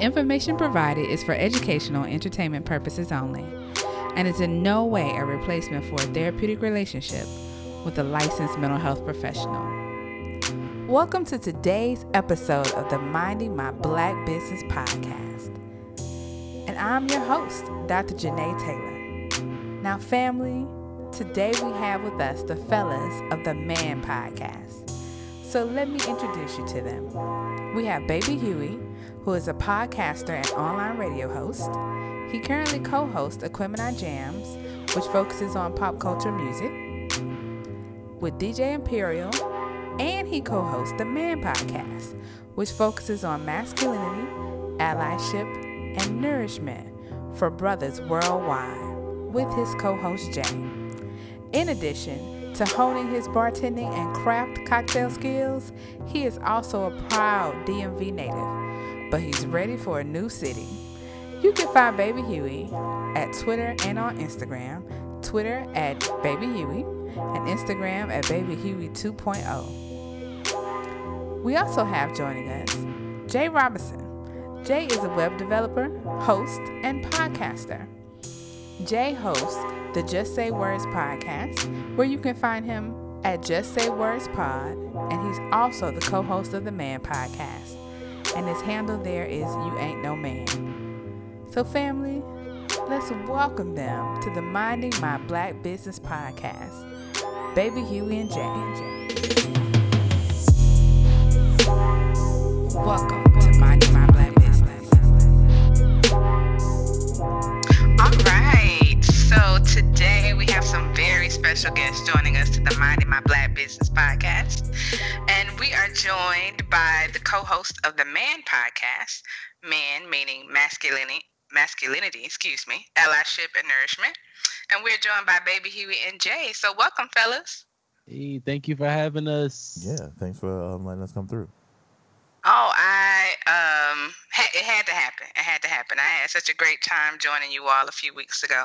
Information provided is for educational entertainment purposes only and is in no way a replacement for a therapeutic relationship with a licensed mental health professional. Welcome to today's episode of the Minding My Black Business podcast. And I'm your host, Dr. Janae Taylor. Now, family, today we have with us the fellas of the Man Podcast. So let me introduce you to them. We have Baby Huey, who is a podcaster and online radio host. He currently co hosts Aquemini Jams, which focuses on pop culture music, with DJ Imperial, and he co hosts the Man Podcast, which focuses on masculinity, allyship, and nourishment for brothers worldwide, with his co host Jay. In addition to honing his bartending and craft cocktail skills, he is also a proud DMV native, but he's ready for a new city. You can find Baby Huey at Twitter and on Instagram. Twitter at Baby Huey and Instagram at Baby Huey 2.0. We also have joining us Jay Robinson. Jay is a web developer, host, and podcaster. Jay hosts the Just Say Words podcast, where you can find him at Just Say Words Pod, and he's also the co host of the Man podcast. And his handle there is You Ain't No Man. So, family, let's welcome them to the Minding My Black Business podcast. Baby Huey and Jay. Welcome to My today we have some very special guests joining us to the Minding My Black Business podcast. And we are joined by the co-host of the Man podcast, Man meaning masculinity, masculinity, excuse me, allyship and nourishment. And we're joined by Baby Huey and Jay. So welcome, fellas. Hey, thank you for having us. Yeah, thanks for um, letting us come through. Oh, I um, ha- it had to happen. It had to happen. I had such a great time joining you all a few weeks ago,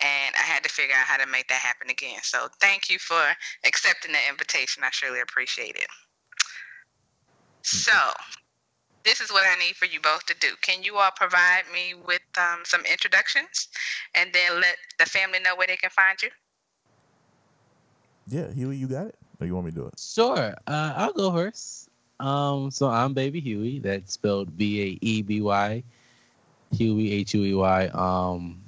and I had to figure out how to make that happen again. So thank you for accepting the invitation. I surely appreciate it. So, this is what I need for you both to do. Can you all provide me with um, some introductions, and then let the family know where they can find you? Yeah, Huey, you got it? Or you want me to do it? Sure, uh, I'll go first. Um, so I'm Baby Huey. That's spelled B A E B Y, Huey H U E Y. Um,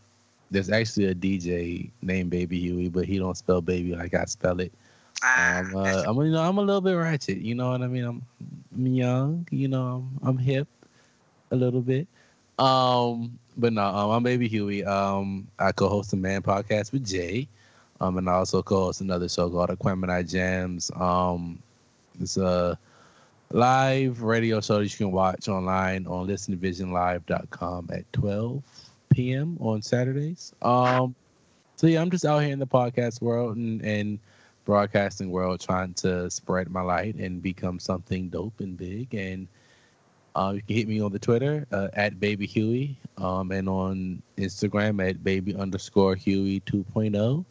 there's actually a DJ named Baby Huey, but he don't spell baby like I spell it. Ah, Um, uh, I'm, you know, I'm a little bit ratchet. You know what I mean? I'm, I'm young. You know, I'm, I'm hip a little bit. Um, but no, um, I'm Baby Huey. Um, I co-host a Man podcast with Jay. Um, and I also co-host another show called Aquemini Jams. Um, it's a live radio show that you can watch online on listenvisionlive.com at 12 p.m. on Saturdays. Um, so yeah, I'm just out here in the podcast world and, and broadcasting world trying to spread my light and become something dope and big. And uh, you can hit me on the Twitter uh, at Baby Huey um, and on Instagram at Baby underscore Huey 2.0.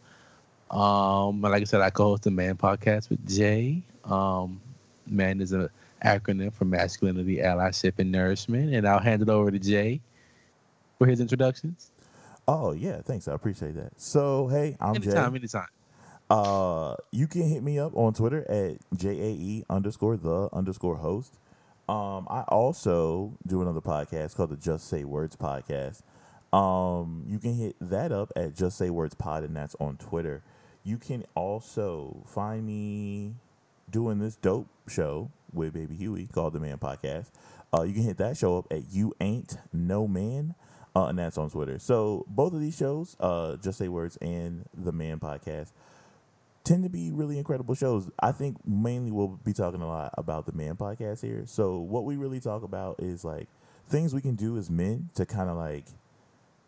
Um, like I said, I co-host the Man podcast with Jay. Um, Man is an acronym for masculinity, allyship, and nourishment. And I'll hand it over to Jay for his introductions. Oh, yeah, thanks. I appreciate that. So, hey, I'm anytime, Jay. anytime. Uh, you can hit me up on Twitter at JAE underscore the underscore host. Um, I also do another podcast called the Just Say Words podcast. Um, you can hit that up at Just Say Words Pod, and that's on Twitter. You can also find me doing this dope show with Baby Huey called the Man Podcast. Uh, you can hit that show up at You Ain't No Man, uh, and that's on Twitter. So both of these shows, uh, Just Say Words and the Man Podcast, tend to be really incredible shows. I think mainly we'll be talking a lot about the Man Podcast here. So what we really talk about is like things we can do as men to kind of like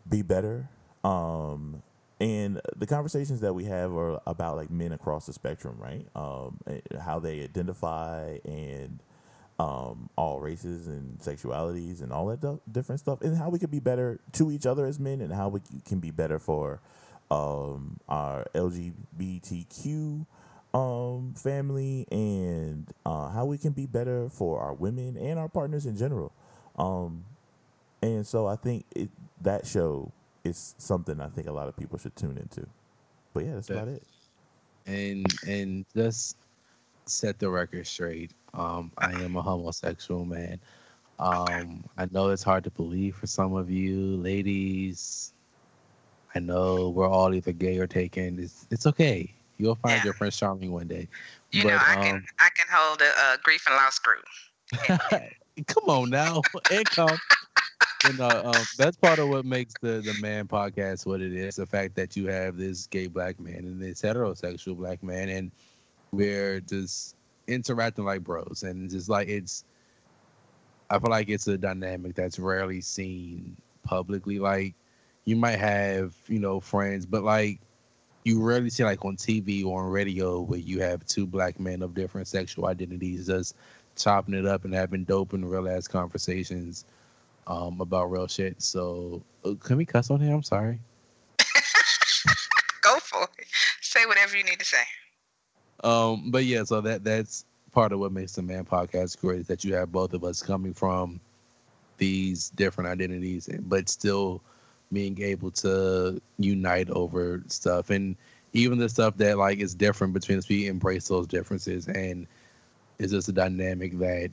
be better. Um, and the conversations that we have are about like men across the spectrum, right? Um, how they identify and um, all races and sexualities and all that du- different stuff, and how we could be better to each other as men, and how we c- can be better for um, our LGBTQ um, family, and uh, how we can be better for our women and our partners in general. Um, and so I think it, that show is something I think a lot of people should tune into. But yeah, that's about it. and and just set the record straight. Um, I am a homosexual man. Um, I know it's hard to believe for some of you ladies. I know we're all either gay or taken. It's it's okay. You'll find Yeah. your Prince Charming one day. You But, know, I can um, I can hold a, uh grief and loss group. Come on now, it come. You know, um, that's part of what makes the the man podcast what it is. The fact that you have this gay black man and this heterosexual black man, and we're just interacting like bros, and just like it's. I feel like it's a dynamic that's rarely seen publicly. Like, you might have you know friends, but like you rarely see like on TV or on radio where you have two black men of different sexual identities just chopping it up and having dope and real ass conversations um, about real shit. So uh, can we cuss on here? I'm sorry. Go for it. Say whatever you need to say. Um, but yeah, so that that's part of what makes the Man Podcast great is that you have both of us coming from these different identities, but still being able to unite over stuff, and even the stuff that like is different between us, we embrace those differences, and it's just a dynamic that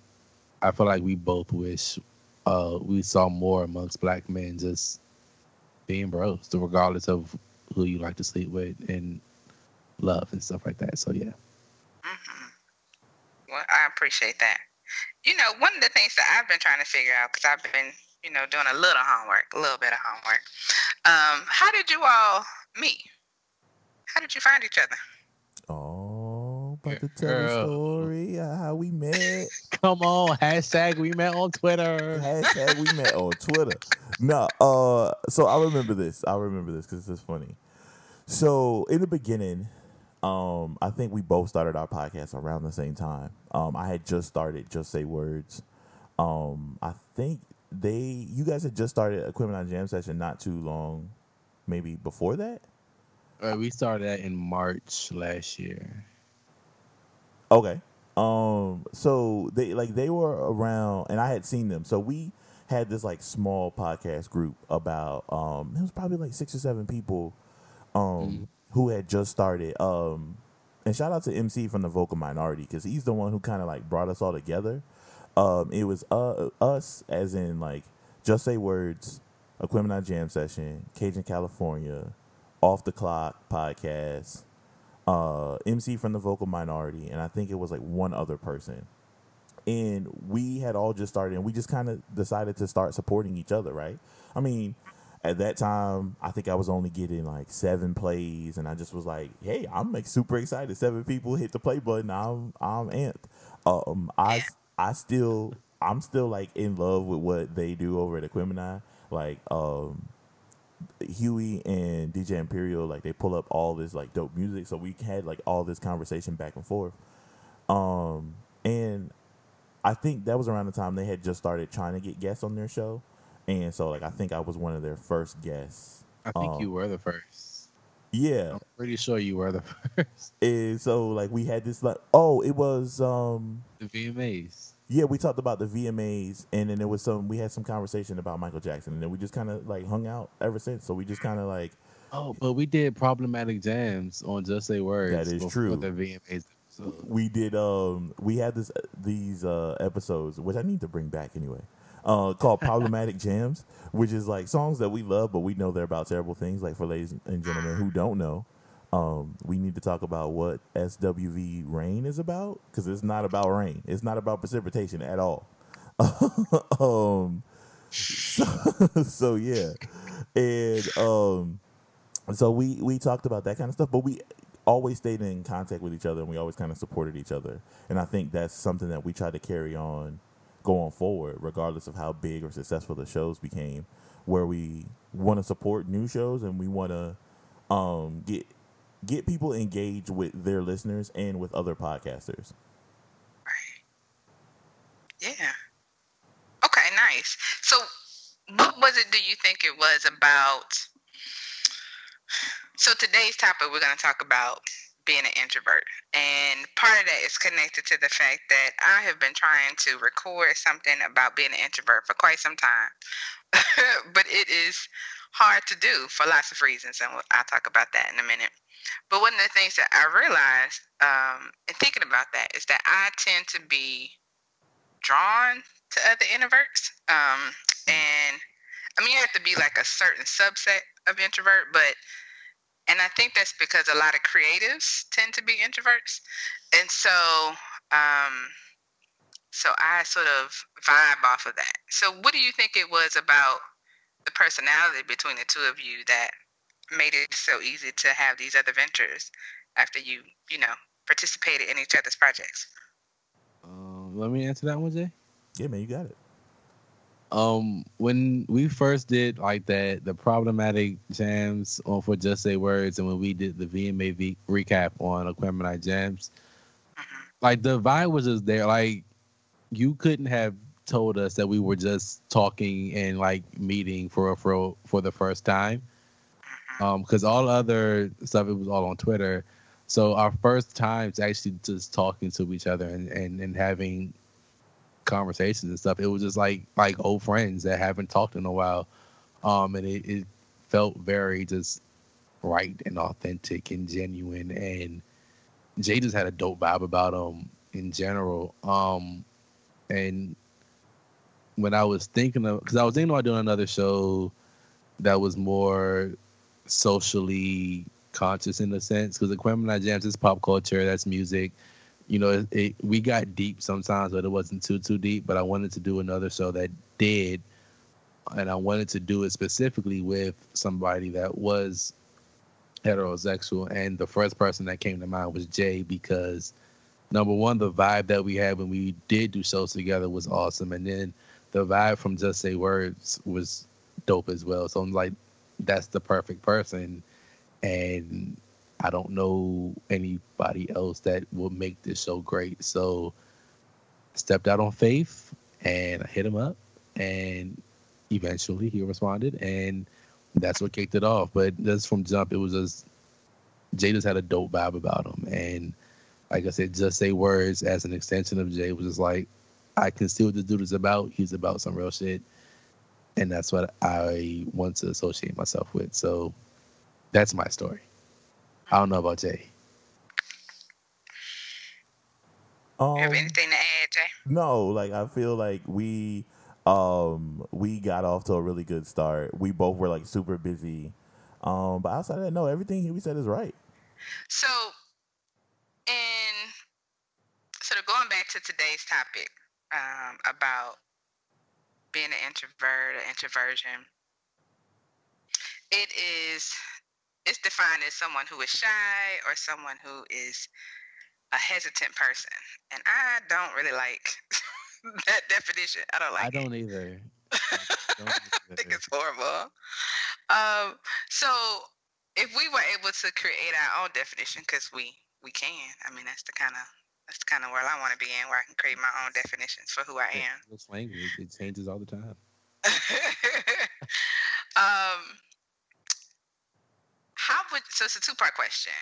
I feel like we both wish uh, we saw more amongst black men just being bros, regardless of who you like to sleep with. And love and stuff like that. So yeah. hmm Well, I appreciate that. You know, one of the things that I've been trying to figure out because I've been, you know, doing a little homework, a little bit of homework. Um, how did you all meet? How did you find each other? Oh, about to tell the Girl. story uh, how we met. Come on, hashtag we met on Twitter. Hashtag we met on Twitter. No, uh, so I remember this. I remember this because this is funny. So in the beginning, um, I think we both started our podcast around the same time. Um, I had just started Just Say Words. Um, I think they, you guys had just started Aquemini Jam Session not too long, maybe before that. Uh, we started that in March last year. Okay. Um. So they like they were around, and I had seen them. So we had this like small podcast group about um. It was probably like six or seven people, um, who had just started. Um, and shout out to MC from the Vocal Minority because he's the one who kind of like brought us all together. Um, it was uh us as in like just say words, Aquemini Jam Session, Cajun California, Off the Clock podcast uh, MC from the vocal minority, and I think it was like one other person. And we had all just started, and we just kind of decided to start supporting each other, right? I mean, at that time, I think I was only getting like seven plays, and I just was like, "Hey, I'm like super excited! Seven people hit the play button. I'm I'm amped." Um, I I still I'm still like in love with what they do over at Aquemini. Like, um, Huey and DJ Imperial, like they pull up all this like dope music. So we had like all this conversation back and forth. Um, and I think that was around the time they had just started trying to get guests on their show. And so like I think I was one of their first guests. I think Um, you were the first. Yeah. I'm pretty sure you were the first. And so like we had this like oh, it was um The VMAs. yeah, we talked about the VMAs and then there was some we had some conversation about Michael Jackson and then we just kinda like hung out ever since. So we just kinda like Oh, but we did problematic jams on Just Say Words. That is true. The VMAs episode. we did um we had this these uh episodes which I need to bring back anyway. Uh called Problematic Jams, which is like songs that we love but we know they're about terrible things like for ladies and gentlemen who don't know. Um we need to talk about what SWV rain is about cuz it's not about rain. It's not about precipitation at all. um so, so yeah. And um so we we talked about that kind of stuff but we always stayed in contact with each other and we always kind of supported each other and i think that's something that we try to carry on going forward regardless of how big or successful the shows became where we want to support new shows and we want to um get get people engaged with their listeners and with other podcasters Right. Yeah. Okay, nice. So, what was it do you think it was about? So, today's topic, we're going to talk about being an introvert. And part of that is connected to the fact that I have been trying to record something about being an introvert for quite some time. but it is hard to do for lots of reasons, and I'll talk about that in a minute. But one of the things that I realized um, in thinking about that is that I tend to be drawn to other introverts. Um, and I mean, you have to be like a certain subset of introvert, but and I think that's because a lot of creatives tend to be introverts, and so um, so I sort of vibe off of that. So, what do you think it was about the personality between the two of you that made it so easy to have these other ventures after you, you know, participated in each other's projects? Um, let me answer that one, Jay. Yeah, man, you got it. Um, when we first did like that, the problematic jams on for Just Say Words, and when we did the VMA v- recap on Aquemini Jams, Mm-hmm. like the vibe was just there. Like you couldn't have told us that we were just talking and like meeting for for for the first time. Um, because all other stuff it was all on Twitter. So our first times actually just talking to each other and, and, and having conversations and stuff. It was just like like old friends that haven't talked in a while. Um, and it, it felt very just right and authentic and genuine. And Jay just had a dope vibe about him in general. Um, and when I was thinking of, because I was thinking about doing another show that was more socially conscious in a sense, because Aquemini Jams is pop culture, that's music. You know, it, it, we got deep sometimes, but it wasn't too too deep. But I wanted to do another show that did, and I wanted to do it specifically with somebody that was heterosexual. And the first person that came to mind was Jay because number one, the vibe that we had when we did do shows together was awesome, and then the vibe from Just Say Words was dope as well. So I'm like, that's the perfect person, and I don't know anybody else that will make this show great. So I stepped out on faith and I hit him up, and eventually he responded, and that's what kicked it off. But just from jump, it was just Jay just had a dope vibe about him, and like I said, just say words as an extension of Jay was just like, I can see what this dude is about. He's about some real shit, and that's what I want to associate myself with. So that's my story. I don't know about Jay. Um, you have anything to add, Jay? No, like I feel like we um we got off to a really good start. We both were like super busy. Um, but outside of that, no, everything we said is right. So, in sort of going back to today's topic um, about being an introvert or introversion, it is it's defined as someone who is shy or someone who is a hesitant person, and I don't really like that definition. I don't like I don't either. I don't I think it's horrible. Um, so if we were able to create our own definition, because we we can, I mean that's the kind of that's the kind of world I want to be in, where I can create my own definitions for who I am. English language it changes all the time. um, how would so it's a two part question.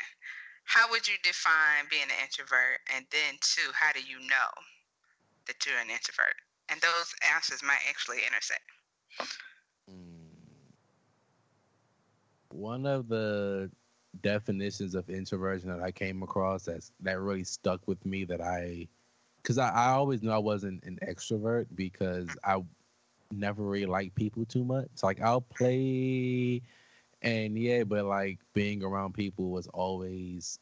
How would you define being an introvert, and then two, how do you know that you're an introvert? And those answers might actually intersect. Mm. One of the definitions of introversion that I came across that's that really stuck with me that I because I, I always knew I wasn't an extrovert because I never really liked people too much. Like I'll play and yeah, but like being around people was always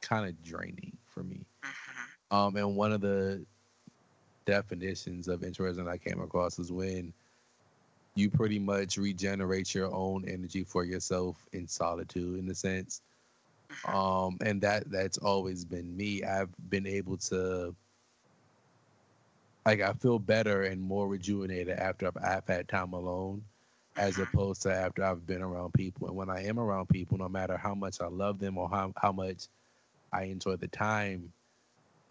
kind of draining for me. hmm Um, and one of the definitions of introversion I came across is when you pretty much regenerate your own energy for yourself in solitude, in a sense. Um, and that that's always been me. I've been able to like I feel better and more rejuvenated after I've, I've had time alone, as opposed to after I've been around people. And when I am around people, no matter how much I love them or how how much I enjoy the time,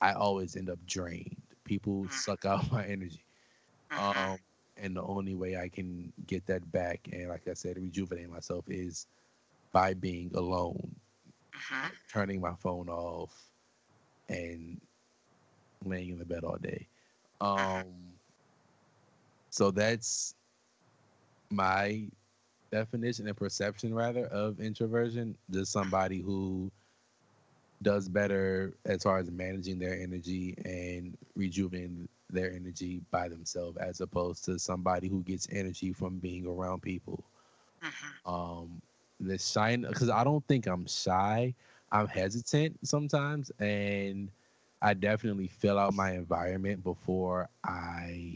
I always end up drained. People suck out my energy. Mhm. Um, and the only way I can get that back and, like I said, rejuvenate myself is by being alone hmm turning my phone off and laying in the bed all day. Um, so that's my definition and perception, rather, of introversion. Just somebody who does better as far as managing their energy and rejuvenating their energy by themselves, as opposed to somebody who gets energy from being around people. hmm Um, the shy, because I don't think I'm shy. I'm hesitant sometimes, and I definitely fill out my environment before I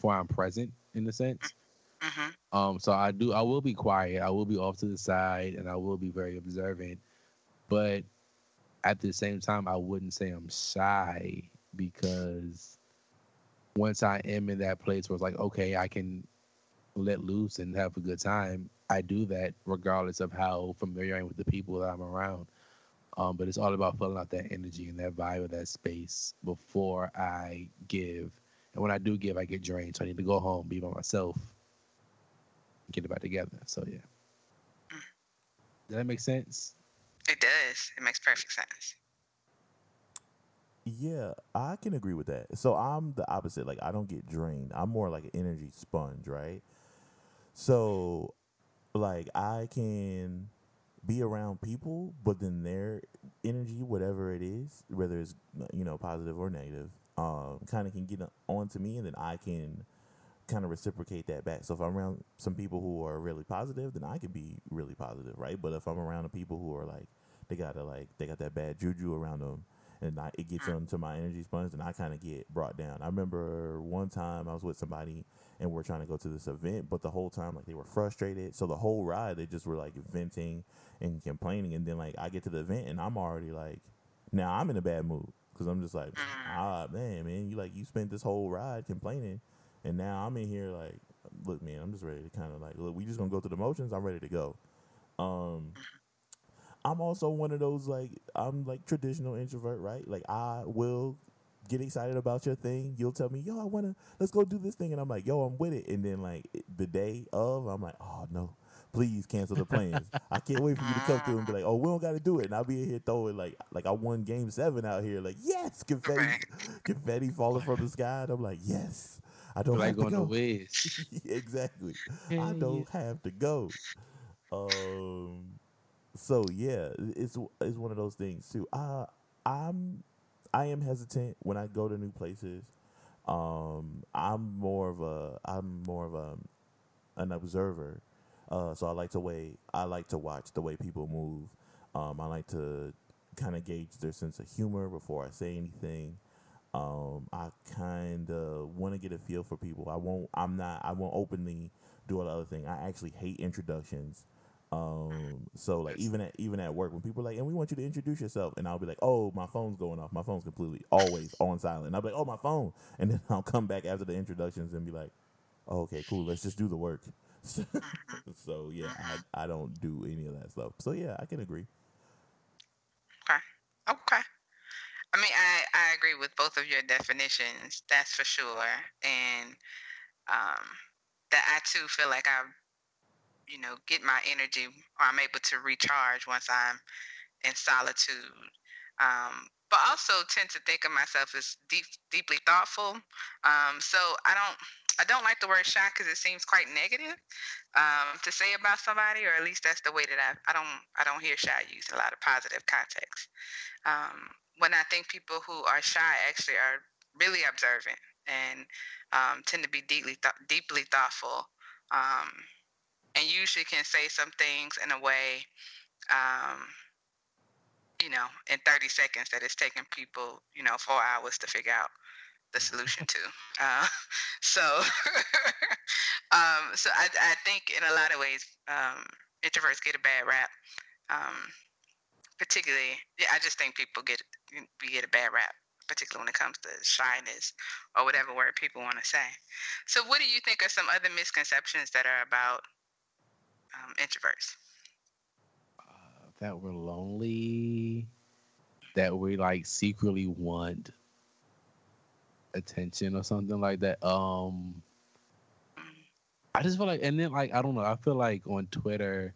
before I'm present in a sense. hmm Um, so I do. I will be quiet. I will be off to the side, and I will be very observant. But at the same time, I wouldn't say I'm shy because once I am in that place where it's like, okay, I can let loose and have a good time, I do that regardless of how familiar I am with the people that I'm around. Um, but it's all about filling out that energy and that vibe of that space before I give. And when I do give, I get drained. So I need to go home, be by myself, get it back together. So yeah. Does that make sense? It does. It makes perfect sense. Yeah, I can agree with that. So I'm the opposite. Like I don't get drained. I'm more like an energy sponge, right? So like I can be around people, but then their energy, whatever it is, whether it's you know positive or negative, um, kind of can get onto me, and then I can kind of reciprocate that back. So if I'm around some people who are really positive, then I can be really positive, right? But if I'm around the people who are like they gotta like they got that bad juju around them, and I, it gets into my energy sponge, and I kind of get brought down. I remember one time I was with somebody and we're trying to go to this event, but the whole time like they were frustrated. So the whole ride they just were like venting and complaining, and then like I get to the event and I'm already like, now I'm in a bad mood because I'm just like, ah man, man, you like you spent this whole ride complaining, and now I'm in here like, look, man, I'm just ready to kind of like, look, we just gonna go through the motions. I'm ready to go. Um, I'm also one of those like I'm like traditional introvert, right? Like I will get excited about your thing. You'll tell me, "Yo, I want to let's go do this thing." And I'm like, "Yo, I'm with it." And then like the day of, I'm like, "Oh no. Please cancel the plans. I can't wait for you to come through and be like, "Oh, we don't got to do it." And I'll be in here throwing like, like I won Game Seven out here, like, yes, confetti, Right. confetti falling from the sky. And I'm like, yes, I don't like have to going to go. Exactly. I don't have to go. Um. So yeah, it's it's one of those things too. Uh, I'm I am hesitant when I go to new places. Um, I'm more of a I'm more of a an observer. Uh, so I like to way I like to watch the way people move. Um, I like to kind of gauge their sense of humor before I say anything. Um, I kind of want to get a feel for people. I won't. I'm not. I won't openly do all the other thing. I actually hate introductions. Um, so like even at even at work when people are like, and we want you to introduce yourself, and I'll be like, oh, my phone's going off. My phone's completely always on silent. And I'll be like, oh, my phone, and then I'll come back after the introductions and be like, oh, okay, cool. Let's just do the work. so yeah, I I don't do any of that stuff. So yeah, I can agree. Okay. Okay. I mean, I, I agree with both of your definitions. That's for sure. And um, that I too feel like I, you know, get my energy or I'm able to recharge once I'm in solitude. Um, but also tend to think of myself as deep, deeply thoughtful. Um, so I don't, I don't like the word shy because it seems quite negative um, to say about somebody, or at least that's the way that I, I don't, I don't hear shy used a lot of positive context. Um, when I think people who are shy actually are really observant and um, tend to be deeply, th- deeply thoughtful, um, and usually can say some things in a way um, you know, in 30 seconds that it's taken people, you know, four hours to figure out the solution to. Uh, so, um, so I, I think in a lot of ways, um, introverts get a bad rap. Um, particularly, yeah, I just think people get we get a bad rap, particularly when it comes to shyness or whatever word people want to say. So, what do you think are some other misconceptions that are about um, introverts? Uh, that we're lonely, that we like secretly want attention or something like that. Um, I just feel like, and then like I don't know, I feel like on Twitter,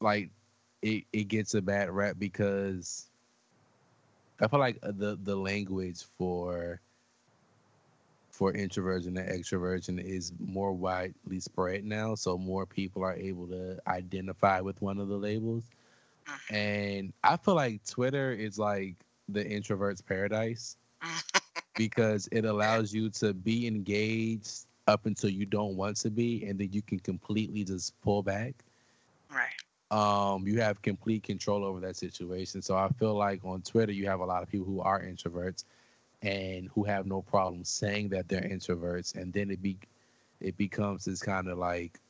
like it it gets a bad rap because I feel like the the language for for introversion and extroversion is more widely spread now, so more people are able to identify with one of the labels. And I feel like Twitter is like the introvert's paradise because it allows you to be engaged up until you don't want to be, and then you can completely just pull back. right. Um, you have complete control over that situation. So I feel like on Twitter, you have a lot of people who are introverts and who have no problem saying that they're introverts, and then it be it becomes this kind of like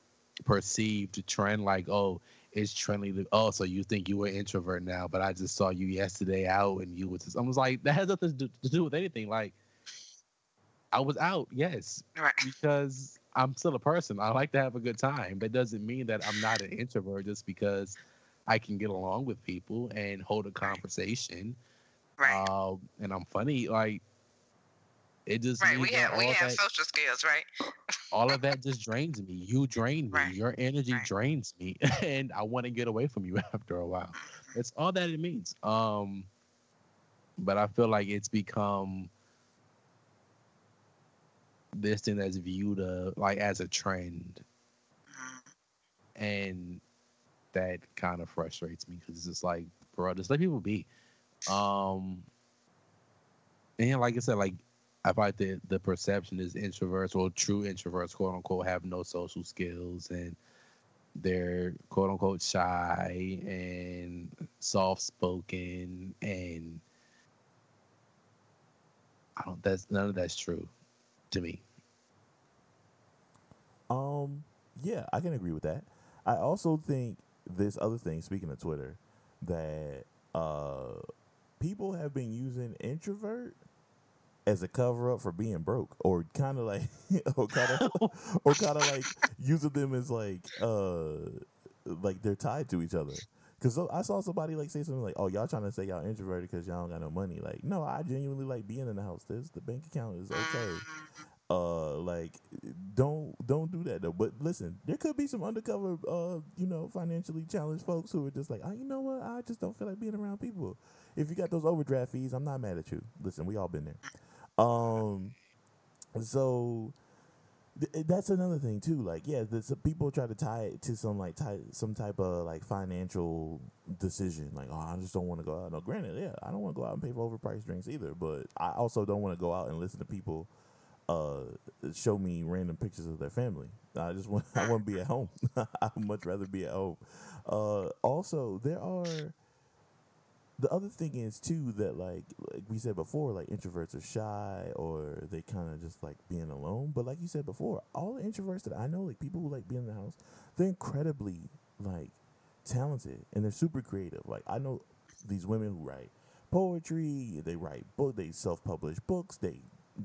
perceived trend, like oh, it's trendy. To, oh, so you think you were introvert now, but I just saw you yesterday out, and you was. Just, I was like, that has nothing to do, to do with anything. Like, I was out, yes, Right. because I'm still a person. I like to have a good time. That doesn't mean that I'm not an introvert just because I can get along with people and hold a conversation. Right. Um, and I'm funny. Like it just right. We have we have that, social skills, right? all of that just drains me. You drain me. Right. Your energy Right. drains me, and I want to get away from you after a while. It's all that it means. Um, but I feel like it's become this thing that's viewed uh, like as a trend, Mhm. and that kind of frustrates me because it's just like, bro, just let people be. Um, and like I said, like I like the the perception is introverts or true introverts, quote unquote, have no social skills and they're quote unquote shy and soft spoken and I don't that's none of that's true to me. Um, yeah, I can agree with that. I also think this other thing, speaking of Twitter, that uh people have been using introvert as a cover up for being broke or kind of like or kind of or kind of like using them as like uh like they're tied to each other. Because i saw somebody like say something like oh y'all trying to say y'all introverted because y'all don't got no money. Like no i genuinely like being in the house. This the bank account is okay. Uh like don't don't do that though. But listen there could be some undercover uh you know financially challenged folks who are just like oh you know what? I just don't feel like being around people. If you got those overdraft fees i'm not mad at you. Listen we all been there um so th- that's another thing too like yeah some people try to tie it to some like tie some type of like financial decision like oh i just don't want to go out. No granted yeah i don't want to go out and pay for overpriced drinks either but i also don't want to go out and listen to people uh show me random pictures of their family. I just want i want to be at home. I'd much rather be at home. Uh also there are the other thing is too that like like we said before like introverts are shy or they kind of just like being alone. But like you said before all the introverts that i know like people who like being in the house they're incredibly like talented and they're super creative. Like i know these women who write poetry they write book they self-publish books they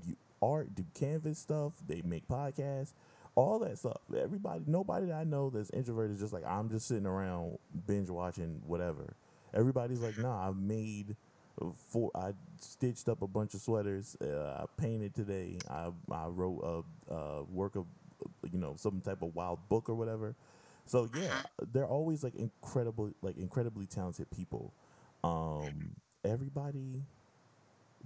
you, art do canvas stuff they make podcasts all that stuff. Everybody nobody that i know that's introverted is just like i'm just sitting around binge watching whatever everybody's like nah i made four i stitched up a bunch of sweaters uh, i painted today i i wrote a, a work of you know some type of wild book or whatever. So yeah they're always like incredible like incredibly talented people. Um everybody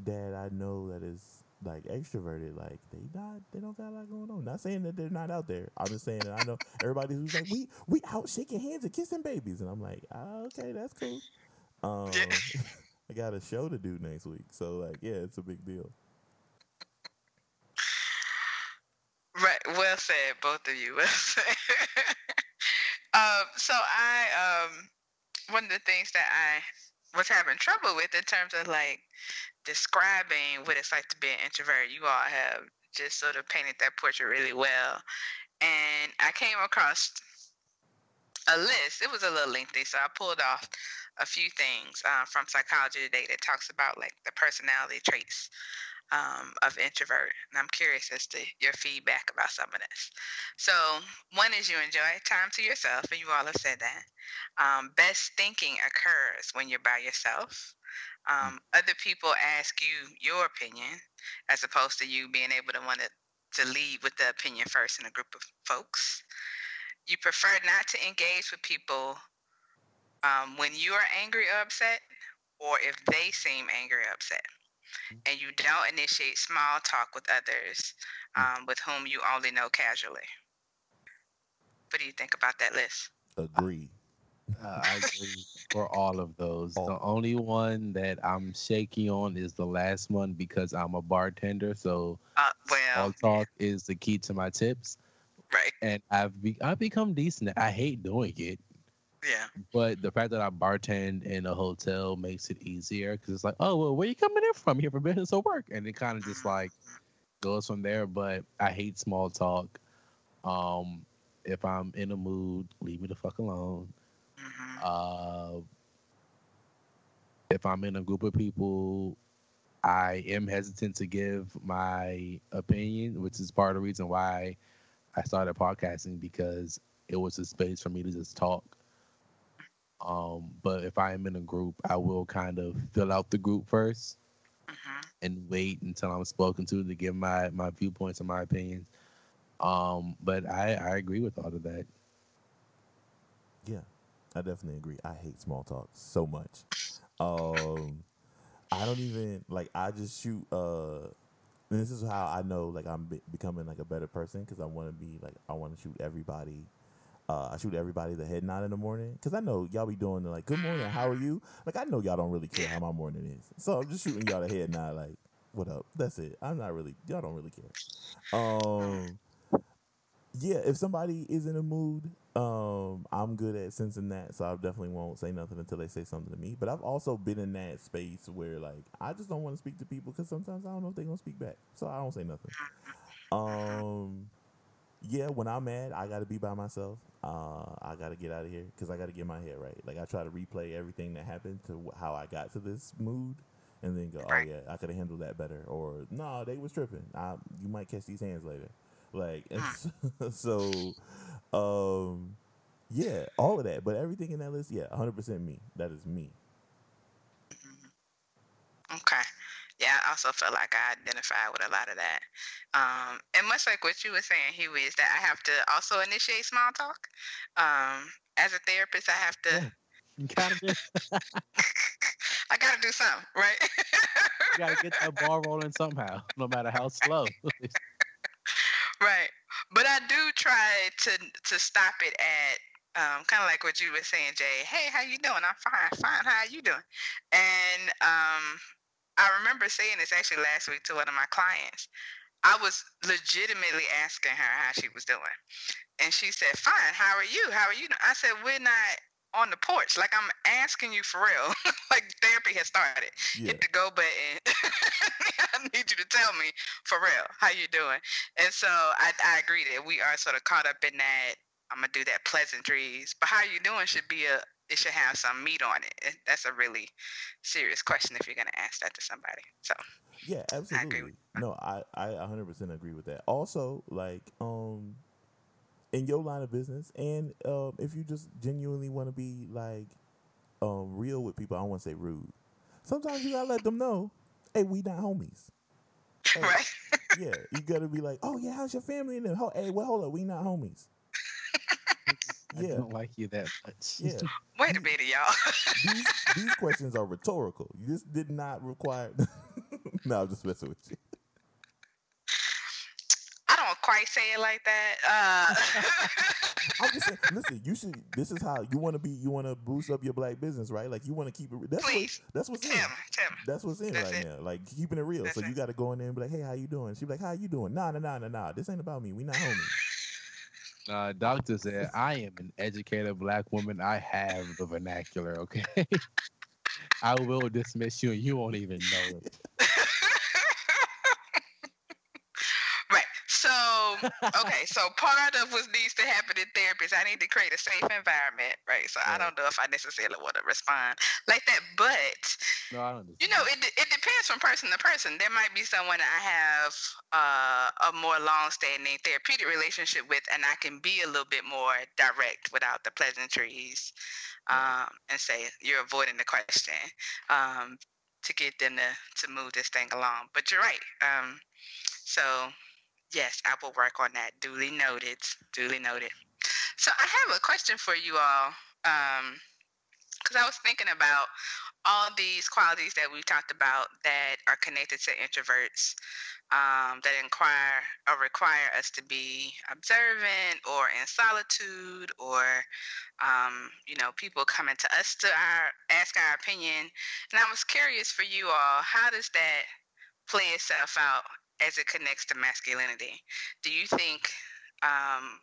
that i know that is like extroverted like they not they don't got a lot going on not saying that they're not out there i'm just saying that i know everybody who's like we we out shaking hands and kissing babies and i'm like ah, okay that's cool um Yeah. i got a show to do next week so like yeah it's a big deal Right. Well said, both of you. Well said. um, so I um one of the things that I was having trouble with in terms of like describing what it's like to be an introvert, you all have just sort of painted that portrait really well. And I came across a list. It was a little lengthy, so I pulled off a few things uh, from Psychology Today that talks about like the personality traits um, of introvert. And I'm curious as to your feedback about some of this. So, one is you enjoy time to yourself, and you all have said that. Um, best thinking occurs when you're by yourself. Um, other people ask you your opinion as opposed to you being able to want to, to lead with the opinion first in a group of folks. You prefer not to engage with people um, when you are angry or upset, or if they seem angry or upset, and you don't initiate small talk with others um, with whom you only know casually. What do you think about that list? Agree. Uh, I agree for all of those. The only one that I'm shaky on is the last one because I'm a bartender. So Uh, all well, talk is the key to my tips, right. and I've be- I've become decent. I hate doing it, Yeah. but the fact that I bartend in a hotel makes it easier because it's like, oh well, where you coming in from? Here for business or work? And it kind of just like goes from there. But I hate small talk. Um, if I'm in a mood, leave me the fuck alone. Uh, if I'm in a group of people, I am hesitant to give my opinion, which is part of the reason why I started podcasting because it was a space for me to just talk. Um, but if I am in a group, I will kind of fill out the group first hmm and wait until I'm spoken to to give my my viewpoints and my opinions. Um, but I I agree with all of that. I definitely agree. I hate small talk so much. Um, I don't even like. I just shoot. Uh, and this is how I know like I'm be- becoming like a better person because I want to be like I want to shoot everybody. Uh, I shoot everybody the head nod in the morning because I know y'all be doing like good morning, how are you? Like I know y'all don't really care how my morning is, so I'm just shooting y'all the head nod like what up? That's it. I'm not really y'all don't really care. Um, yeah, if somebody is in a mood, um, I'm good at sensing that, so I definitely won't say nothing until they say something to me. But I've also been in that space where like I just don't want to speak to people because sometimes I don't know if they're gonna speak back, so I don't say nothing. Um, yeah, when I'm mad, I got to be by myself. Uh, I got to get out of here because I got to get my head right. Like I try to replay everything that happened to how I got to this mood, and then go, oh yeah, I could have handled that better, or no, they was tripping. I, you might catch these hands later. Like and so, um, yeah, all of that, but everything in that list, yeah, 100 percent me. That is me. Okay. Yeah, I also felt like I identified with a lot of that. Um, and much like what you were saying, Huey, is that I have to also initiate small talk. Um, as a therapist, I have to, Yeah. You gotta get, I got to do something, right? you gotta get that ball rolling somehow, no matter how slow. right. But I do try to to stop it at um, kind of like what you were saying, Jay. Hey, how you doing? I'm fine. Fine. How you doing? And um, I remember saying this actually last week to one of my clients. I was legitimately asking her how she was doing, and she said, "Fine. How are you? How are you?" I said, "We're not." On the porch, like I'm asking you for real. like therapy has started. Yeah, Hit the go button. I need you to tell me for real how you doing. And so I, I agree that we are sort of caught up in that. I'm gonna do that pleasantries, but how you doing should be a. It should have some meat on it. That's a really serious question if you're gonna ask that to somebody. So Yeah, absolutely. with No, I I 100% agree with that. Also, like um in your line of business and um if you just genuinely want to be like um real with people, I don't want to say rude. Sometimes you got to let them know, "Hey, we not homies." Hey, right. Yeah, you got to be like, "Oh, yeah, how's your family?" And then, "Ho- "Hey, well, hold up, we not homies." I don't like you that much. Yeah. Wait a minute, y'all. These these questions are rhetorical. You this did not require No, I'm just messing with you. I don't quite say it like that. Uh, I'm just saying, listen, you should. This is how you want to be. You want to boost up your black business, right? Like you want to keep it. That's Please. what. That's what's in. Tim, Tim. That's what's in That's right it. now. Like keeping it real. That's so you got to go in there and be like, "Hey, how you doing?" She be like, "How you doing?" Nah, nah, nah, nah, nah. This ain't about me. We not homies. Uh, doctor said, I am an educated black woman. I have the vernacular, okay? I will dismiss you and you won't even know it. right. So, okay. So part of what needs to happen in therapy is I need to create a safe environment, right? So I don't know if I necessarily want to respond like that, but No, I don't you know, it it depends from person to person. There might be someone I have uh, a more long-standing therapeutic relationship with, and I can be a little bit more direct without the pleasantries, um, and say you're avoiding the question um, to get them to to move this thing along. But you're right. Um, so yes, I will work on that. Duly noted. Duly noted. So I have a question for you all. Um, because I was thinking about all these qualities that we've talked about that are connected to introverts um, that inquire or require us to be observant or in solitude or um, you know people coming to us to our ask our opinion and i was curious for you all how does that play itself out as it connects to masculinity. Do you think um,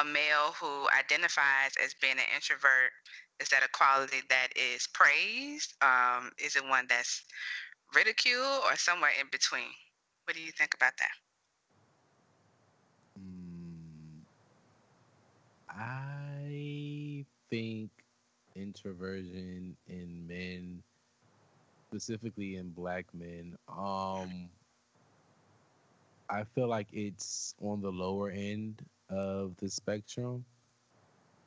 a male who identifies as being an introvert is that a quality that is praised? Um, is it one that's ridiculed or somewhere in between? What do you think about that? Mm, I think introversion in men, specifically in black men, um, I feel like it's on the lower end of the spectrum.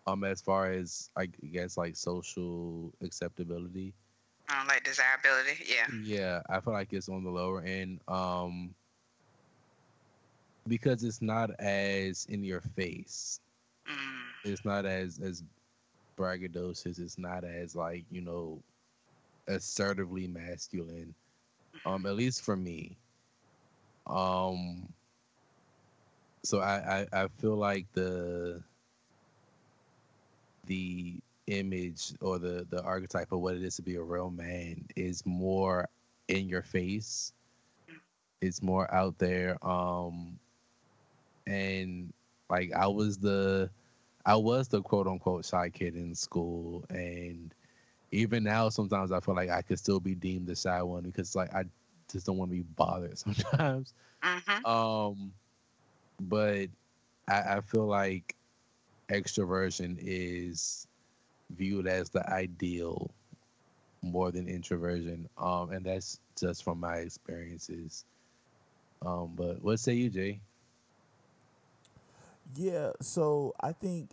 Um, as far as I guess like social acceptability. Um, like desirability, yeah. Yeah, I feel like it's on the lower end. Um, because it's not as in your face. Mm. It's not as as braggadocious. It's not as like you know, assertively masculine. Um, at least for me. Um. So I I, I feel like the the image or the the archetype of what it is to be a real man is more in your face it's more out there um and like i was the i was the quote unquote shy kid in school and even now sometimes i feel like i could still be deemed the shy one because like i just don't want to be bothered sometimes mm-hmm. um but I, I feel like extroversion is viewed as the ideal more than introversion. Um, and that's just from my experiences. Um, but what say you, Jay? Yeah, so I think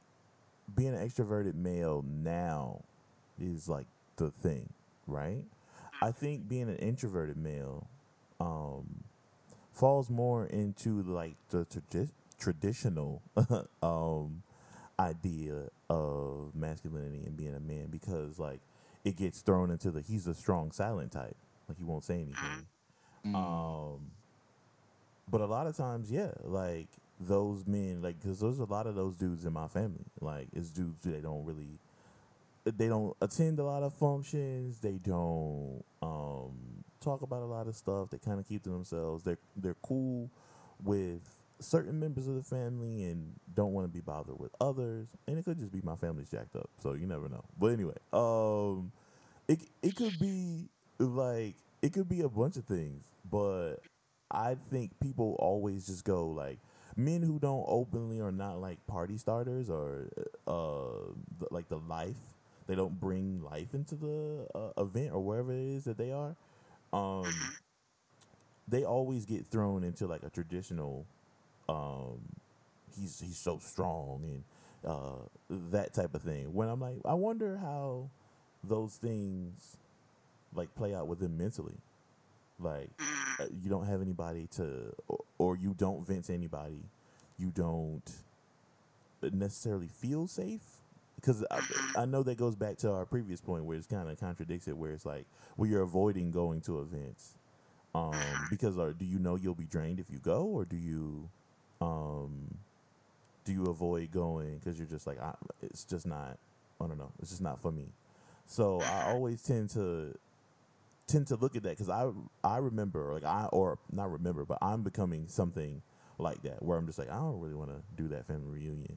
being an extroverted male now is like the thing, right? I think being an introverted male um, falls more into like the tradi- traditional um, idea of masculinity and being a man because like it gets thrown into the he's a strong silent type. Like he won't say anything. Mm. um but a lot of times yeah like those men like because there's a lot of those dudes in my family. Like it's dudes they don't really they don't attend a lot of functions. They don't um talk about a lot of stuff. They kind of keep to themselves. They're they're cool with certain members of the family and don't want to be bothered with others. And it could just be my family's jacked up so you never know. But anyway um it it could be like it could be a bunch of things. But i think people always just go like men who don't openly or not like party starters or uh like the life they don't bring life into the uh, event or wherever it is that they are um they always get thrown into like a traditional um he's he's so strong and uh that type of thing. When i'm like i wonder how those things like play out with them mentally. Like uh, you don't have anybody to or, or you don't vent to anybody. You don't necessarily feel safe because I, I know that goes back to our previous point where it's kind of contradicts it where it's like well you're avoiding going to events um because or do you know you'll be drained if you go or do you um do you avoid going because you're just like I, it's just not i don't know it's just not for me. So i always tend to tend to look at that because i i remember like i or not remember but i'm becoming something like that where i'm just like i don't really want to do that family reunion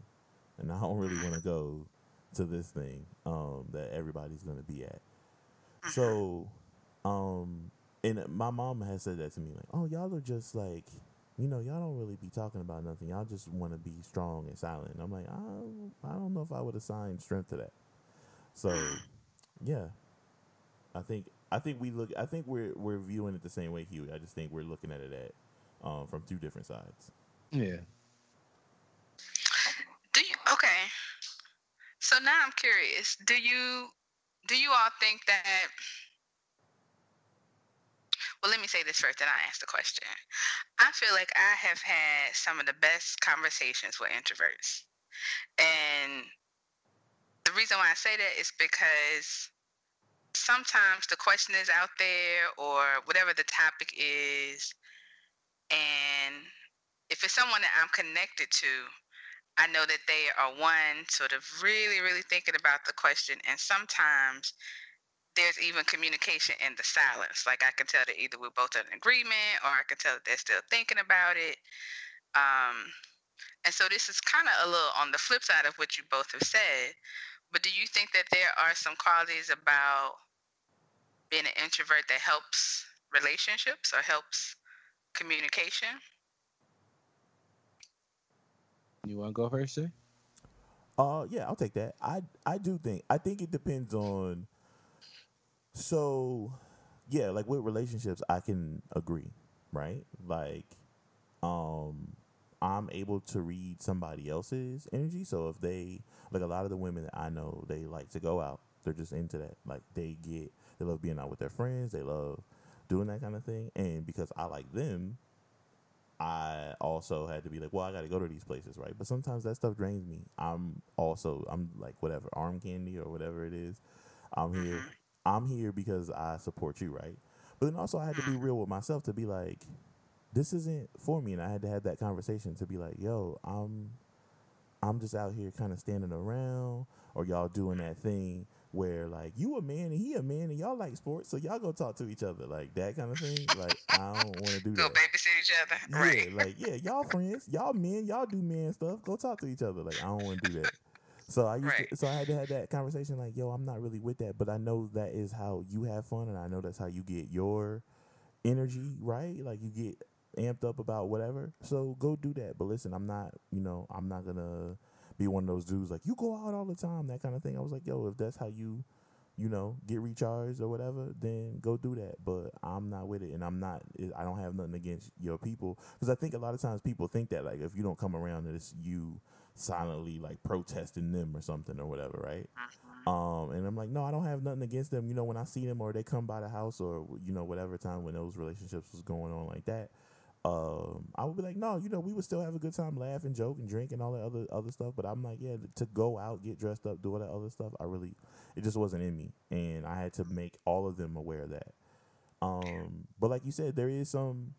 and i don't really want to go to this thing um that everybody's going to be at. So um and my mom has said that to me like oh y'all are just like you know y'all don't really be talking about nothing. Y'all just want to be strong and silent. And i'm like i don't, I don't know if i would assign strength to that. So yeah. I think i think we look i think we're we're viewing it the same way huey. I just think we're looking at it at um, from two different sides. Yeah. Do you okay? So now I'm curious. Do you do you all think that? Well, let me say this first, then I ask the question. I feel like I have had some of the best conversations with introverts, and the reason why I say that is because sometimes the question is out there or whatever the topic is and if it's someone that I'm connected to, I know that they are one sort of really, really thinking about the question. And sometimes there's even communication in the silence. Like I can tell that either we're both in agreement or I can tell that they're still thinking about it. Um, and so this is kind of a little on the flip side of what you both have said. But do you think that there are some qualities about being an introvert that helps relationships or helps communication? You want to go first, Jay? Uh, yeah, I'll take that. I I do think I think it depends on. So, yeah, like with relationships, I can agree, right? Like, um, I'm able to read somebody else's energy. So if they like a lot of the women that I know, they like to go out. They're just into that. Like they get they love being out with their friends. They love doing that kind of thing. And because I like them, I also had to be like, well, I got to go to these places, right? But sometimes that stuff drains me. I'm also, I'm like, whatever, arm candy or whatever it is. I'm here. Mm-hmm. I'm here because I support you, right? But then also, I had to be real with myself to be like, this isn't for me. And I had to have that conversation to be like, yo, I'm, I'm just out here kind of standing around, or y'all doing that thing where like you a man and he a man and y'all like sports, so y'all go talk to each other like that kind of thing. Like I don't want to do Go that. Go babysit each other. Yeah, Right. like yeah, y'all friends, y'all men, y'all do man stuff. Go talk to each other. Like I don't want to do that. So I used Right. to, so I had to have that conversation. Like yo, I'm not really with that, but I know that is how you have fun, and I know that's how you get your energy right. Like you get amped up about whatever. So go do that. But listen, I'm not. You know, I'm not gonna be one of those dudes like you go out all the time, that kind of thing. I was like, yo, if that's how you you know, get recharged or whatever, then go do that. But I'm not with it, and I'm not. I don't have nothing against your people because I think a lot of times people think that like if you don't come around, it's you silently like protesting them or something or whatever, right? Um, and I'm like, no, I don't have nothing against them. You know, when I see them or they come by the house or you know whatever time when those relationships was going on like that, um, I would be like, no, you know, we would still have a good time, laugh and joke and drink and all that other other stuff. But I'm like, yeah, to go out, get dressed up, do all that other stuff, I really, it just wasn't in me, and I had to make all of them aware of that. Um, but like you said, there is some,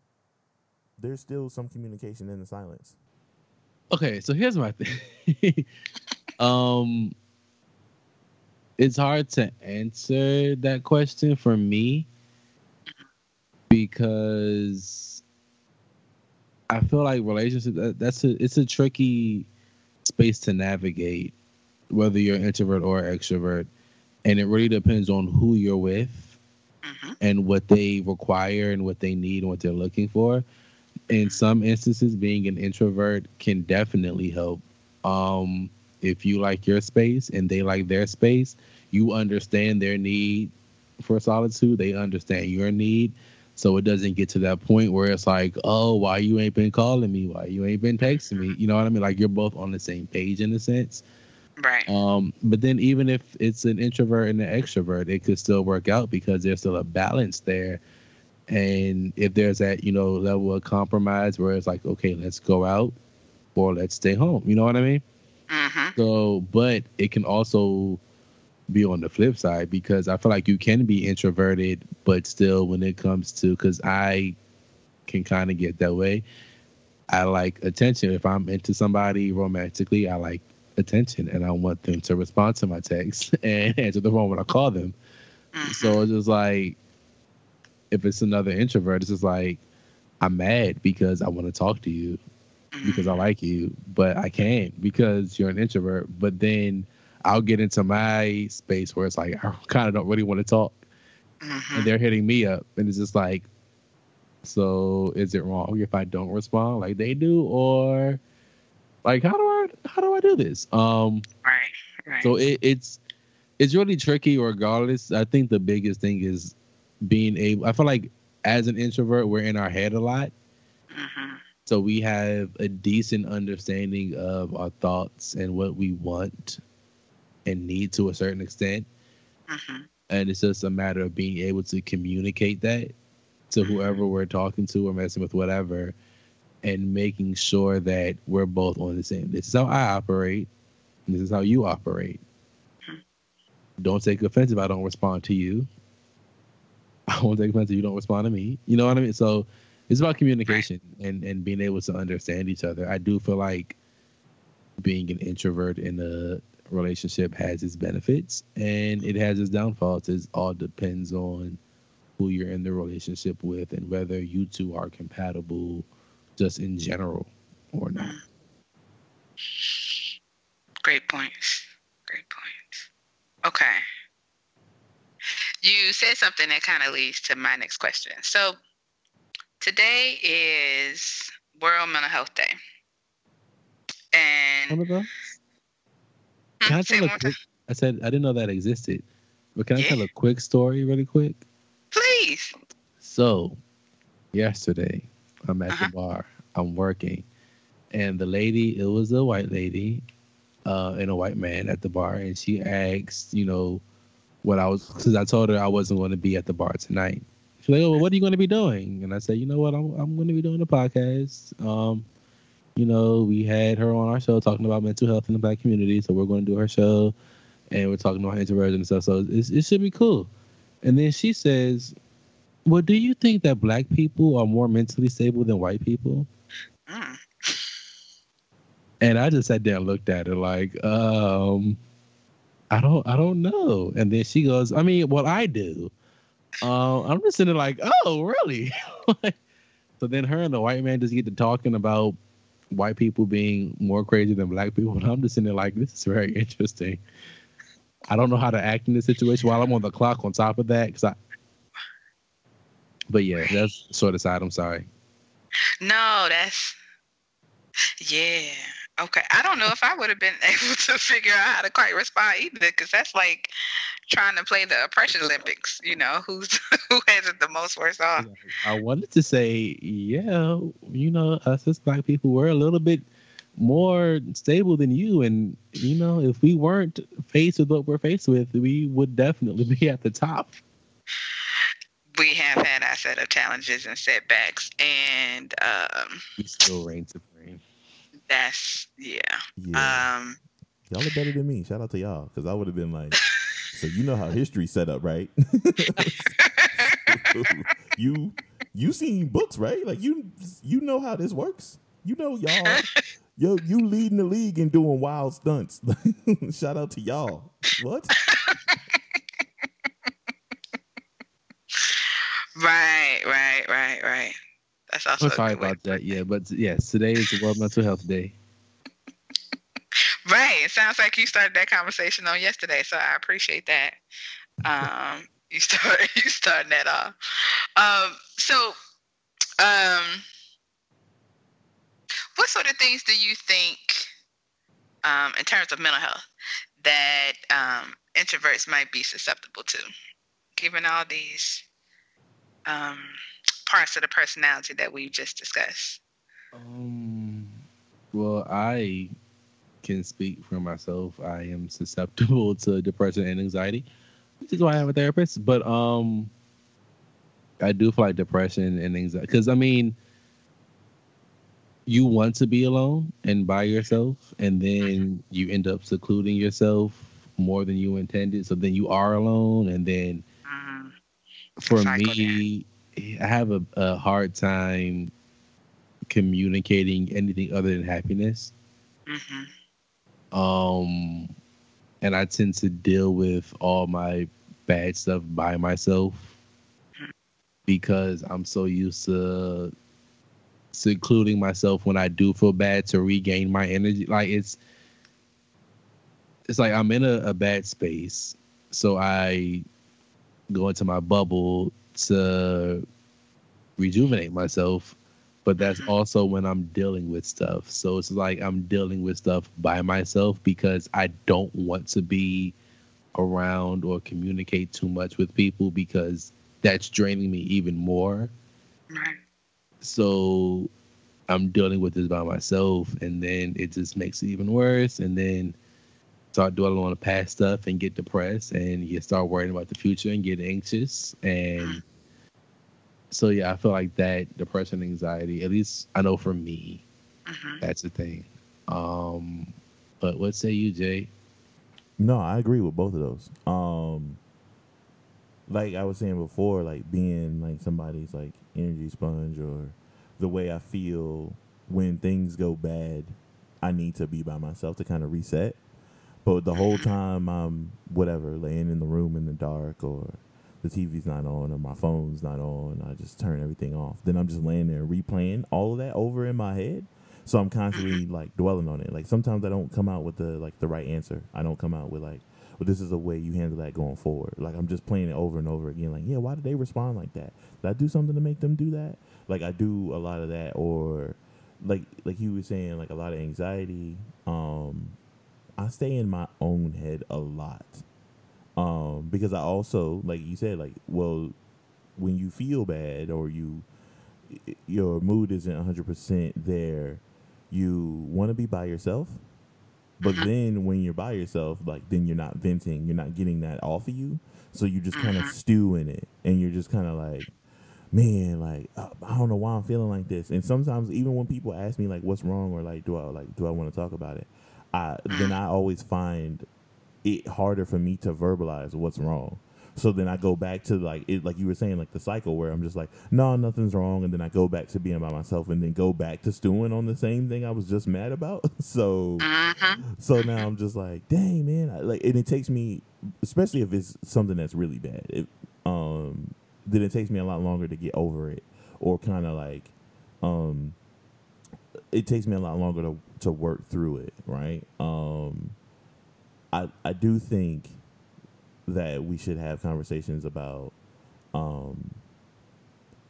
there's still some communication in the silence. Okay, so here's my thing. um, it's hard to answer that question for me because I feel like relationships that, that's a it's a tricky space to navigate, whether you're introvert or extrovert, and it really depends on who you're with hmm and what they require and what they need and what they're looking for. In some instances, being an introvert can definitely help. Um, if you like your space and they like their space, you understand their need for solitude. They understand your need. So it doesn't get to that point where it's like, oh, why you ain't been calling me? Why you ain't been texting me? You know what I mean? Like you're both on the same page in a sense. Right. Um, but then even if it's an introvert and an extrovert, it could still work out because there's still a balance there. And if there's that, you know, level of compromise where it's like, okay, let's go out or let's stay home. You know what I mean? hmm So, but it can also be on the flip side because I feel like you can be introverted, but still when it comes to, because I can kind of get that way. I like attention. If I'm into somebody romantically, I like attention and I want them to respond to my text and answer the phone when I call them. hmm So it's just like, if it's another introvert, it's just like, I'm mad because I want to talk to you because I like you, but I can't because you're an introvert. But then I'll get into my space where it's like I kind of don't really want to talk, hmm and they're hitting me up, and it's just like, so is it wrong if I don't respond like they do, or like how do I how do I do this? Um, Right. Right. so it, it's it's really tricky regardless. I think the biggest thing is being able. I feel like as an introvert, we're in our head a lot. hmm So we have a decent understanding of our thoughts and what we want and need to a certain extent. hmm And it's just a matter of being able to communicate that to whoever we're talking to or messing with, whatever, and making sure that we're both on the same. This is how I operate. This is how you operate. don't take offense if I don't respond to you. I won't take offense if you don't respond to me. You know what I mean? So it's about communication and and being able to understand each other. I do feel like being an introvert in a relationship has its benefits and it has its downfalls. It all depends on who you're in the relationship with and whether you two are compatible just in general or not. Great points. Great points. Okay. You said something that kind of leads to my next question. So today is World Mental Health Day. And Can I, tell a quick. I said I didn't know that existed, but can I tell a quick story really quick? Please. So, yesterday, I'm at Uh-huh. the bar. I'm working, and the lady, it was a white lady, uh, and a white man at the bar, and she asked, you know, what I was, because I told her I wasn't going to be at the bar tonight. She's like, "Oh, well, what are you going to be doing?" And I said, "You know what? I'm I'm going to be doing a podcast. Um, you know, we had her on our show talking about mental health in the black community, so we're going to do her show, and we're talking about introversion and stuff. So it should be cool." And then she says, well, do you think that black people are more mentally stable than white people? Mm. And I just sat there and looked at her like, um, I don't, I don't know. And then she goes, I mean, well, I do. Uh, I'm just sitting there like, oh, really? so then her and the white man just get to talking about white people being more crazy than black people. And I'm just sitting there like, this is very interesting. I don't know how to act in this situation while I'm on the clock on top of that. Cause I, but yeah, that's sort of side. I'm sorry. No, that's yeah. Okay. I don't know if I would have been able to figure out how to quite respond either, because that's like trying to play the oppression Olympics. You know, who's who has it the most worse off? I wanted to say, yeah, you know, us as black people, we're a little bit more stable than you. And, you know, if we weren't faced with what we're faced with, we would definitely be at the top. We have had our set of challenges and setbacks, and um, We still reign supreme. That's yeah. Yeah. Um, y'all are better than me. Shout out to y'all because I would have been like, so you know how history set up, right? you you seen books, right? Like you you know how this works. You know y'all. Yo, you leading the league and doing wild stunts. Shout out to y'all. What? right, right, right, right. That's also sorry about that. Yeah, but yes, today is the World Mental Health Day. Right. It sounds like you started that conversation on yesterday, so I appreciate that. Um, you start you starting that off. Um, so, um, what sort of things do you think, um, in terms of mental health, that um, introverts might be susceptible to, given all these um, parts of the personality that we've just discussed? Um, well, I can speak for myself. I am susceptible to depression and anxiety, which is why I have a therapist. But um, I do feel like depression and anxiety because I mean, you want to be alone and by yourself, and then you end up secluding yourself more than you intended. So then you are alone, and then Mm, for Cycle me, I have a, a hard time communicating anything other than happiness. hmm Um, and I tend to deal with all my bad stuff by myself because I'm so used to secluding myself when I do feel bad to regain my energy. Like it's, it's like I'm in a, a bad space, so I go into my bubble to rejuvenate myself. But that's also when I'm dealing with stuff. So it's like I'm dealing with stuff by myself because I don't want to be around or communicate too much with people because that's draining me even more. Right. So I'm dealing with this by myself, and then it just makes it even worse. And then start dwelling on the past stuff and get depressed, and you start worrying about the future and get anxious. And so yeah, I feel like that depression, anxiety. At least I know for me, hmm that's the thing. Um, but what say you, Jay? No, I agree with both of those. Um, like I was saying before, like being like somebody's like energy sponge or the way I feel when things go bad, I need to be by myself to kind of reset. But the whole time I'm whatever, laying in the room in the dark or the TV's not on or my phone's not on, I just turn everything off. Then I'm just laying there replaying all of that over in my head. So I'm constantly like dwelling on it. Like sometimes I don't come out with the like the right answer. I don't come out with like, well, this is a way you handle that going forward. Like I'm just playing it over and over again. Like, yeah, why did they respond like that? Did I do something to make them do that? Like I do a lot of that, or like like he was saying, like a lot of anxiety. Um, I stay in my own head a lot. Um, because I also, like you said, like, well, when you feel bad or you, your mood isn't 100% there, you want to be by yourself. But then when you're by yourself, like, then you're not venting, you're not getting that off of you. So you just kind of stew in it and you're just kind of like, man, like uh, I don't know why I'm feeling like this. And sometimes even when people ask me like what's wrong or like do I like do I want to talk about it, I then I always find it harder for me to verbalize what's wrong. So then I go back to like it, like you were saying, like the cycle where I'm just like, no, nothing's wrong, and then I go back to being by myself, and then go back to stewing on the same thing I was just mad about. so, so now I'm just like, dang man, I, like, and it takes me, especially if it's something that's really bad, it, um, then it takes me a lot longer to get over it, or kind of like, um, it takes me a lot longer to to work through it, right? Um, I I do think that we should have conversations about um,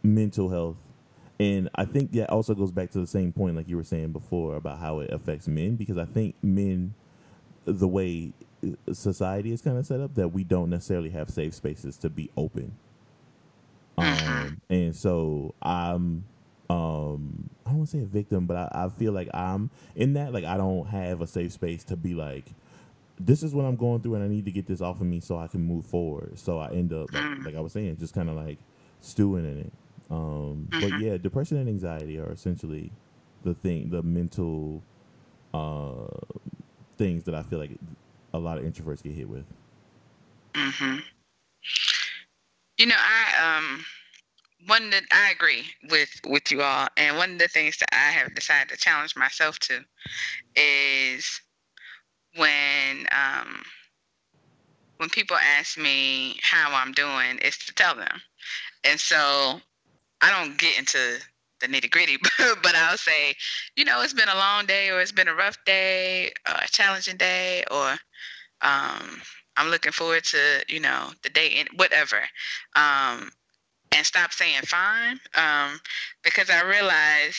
mental health, and I think that also goes back to the same point like you were saying before about how it affects men because I think men, the way society is kind of set up, that we don't necessarily have safe spaces to be open. Um, and so I'm um I don't want to say a victim, but I, I feel like I'm in that. Like I don't have a safe space to be like, this is what I'm going through, and I need to get this off of me so I can move forward. So I end up like, like I was saying, just kind of like stewing in it. Um, but yeah, depression and anxiety are essentially the thing, the mental uh, things that I feel like a lot of introverts get hit with. hmm You know, I um one that I agree with with you all, and one of the things that I have decided to challenge myself to is when um when people ask me how I'm doing, is to tell them, and so I don't get into the nitty gritty, but I'll say, you know, it's been a long day, or it's been a rough day, or a challenging day, or um, I'm looking forward to, you know, the day in whatever. Um, and stop saying fine um, because I realize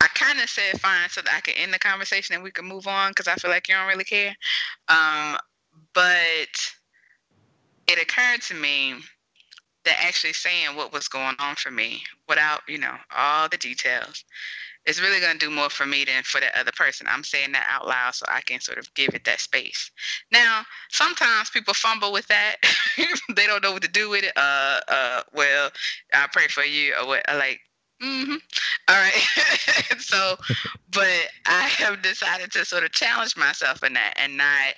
I kind of said fine so that I could end the conversation and we could move on because I feel like you don't really care. Um, but it occurred to me that actually saying what was going on for me without, you know, all the details is really going to do more for me than for that other person. I'm saying that out loud so I can sort of give it that space. Now, sometimes people fumble with that. they don't know what to do with it. Uh, uh, well, I pray for you or what, like, mm-hmm. All right. so, but I have decided to sort of challenge myself in that and not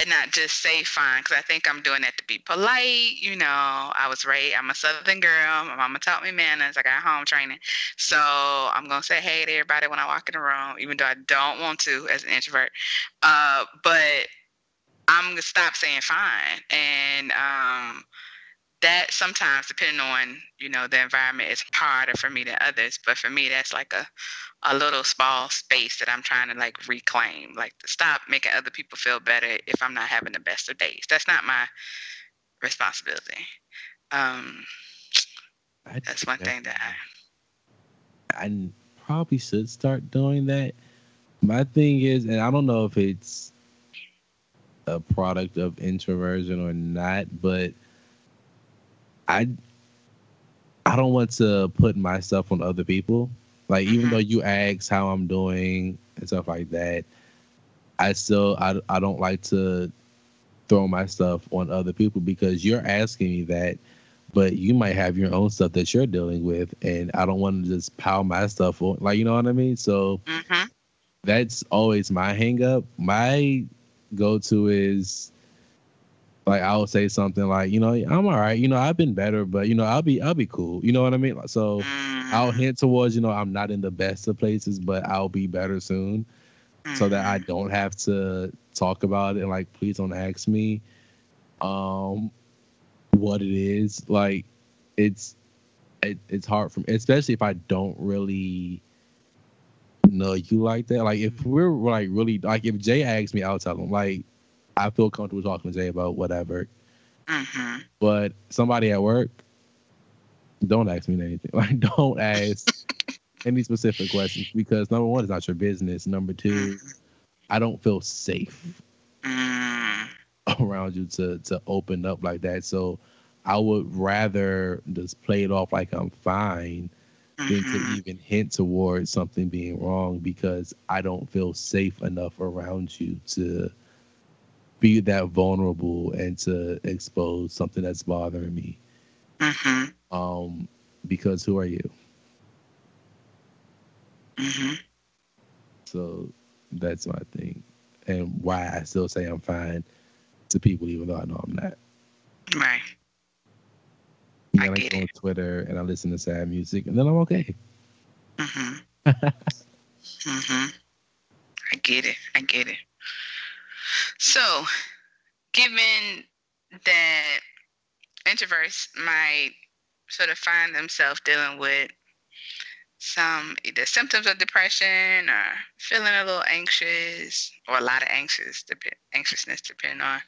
and not just say fine because I think I'm doing that to be polite. You know, I was raised, I'm a Southern girl. My mama taught me manners. I got home training. So I'm going to say hey to everybody when I walk in the room, even though I don't want to as an introvert. Uh, but I'm going to stop saying fine. And um, that sometimes, depending on, you know, the environment, is harder for me than others. But for me, that's like a, a little small space that I'm trying to like reclaim, like to stop making other people feel better if I'm not having the best of days. That's not my responsibility. Um, that's one thing that I. I probably should start doing that. My thing is, and I don't know if it's a product of introversion or not, but I I don't want to put myself on other people. Like even though you ask how I'm doing and stuff like that, I still I, I don't like to throw my stuff on other people because you're asking me that, but you might have your own stuff that you're dealing with, and I don't want to just pile my stuff on. Like you know what I mean? So Mm-hmm. that's always my hang up. My go to is like I'll say something like, you know, I'm all right. You know, I've been better, but you know, I'll be I'll be cool. You know what I mean? So I'll Mm, hint towards, you know, I'm not in the best of places, but I'll be better soon. So that I mhm. don't have to talk about it and like please don't ask me um what it is. Like it's it, it's hard for me, especially if I don't really know you like that. Like if we're like really like if Jay asks me, I'll tell him. Like I feel comfortable talking to Jay about whatever. Mhm. But somebody at work, don't ask me anything. Like don't ask any specific questions because number one, it's not your business. Number two, I don't feel safe Mm, around you to to open up like that. So I would rather just play it off like I'm fine than to mhm. even hint towards something being wrong because I don't feel safe enough around you to be that vulnerable and to expose something that's bothering me. Mhm. Um, because who are you? Mhm. So that's my thing, and why I still say I'm fine to people even though I know I'm not. Right. You I know, get go on. Twitter and I listen to sad music, and then I'm okay. Mhm. mhm. I get it. I get it. So, given that introverts might sort of find themselves dealing with some either symptoms of depression or feeling a little anxious or a lot of anxious dep- anxiousness depending on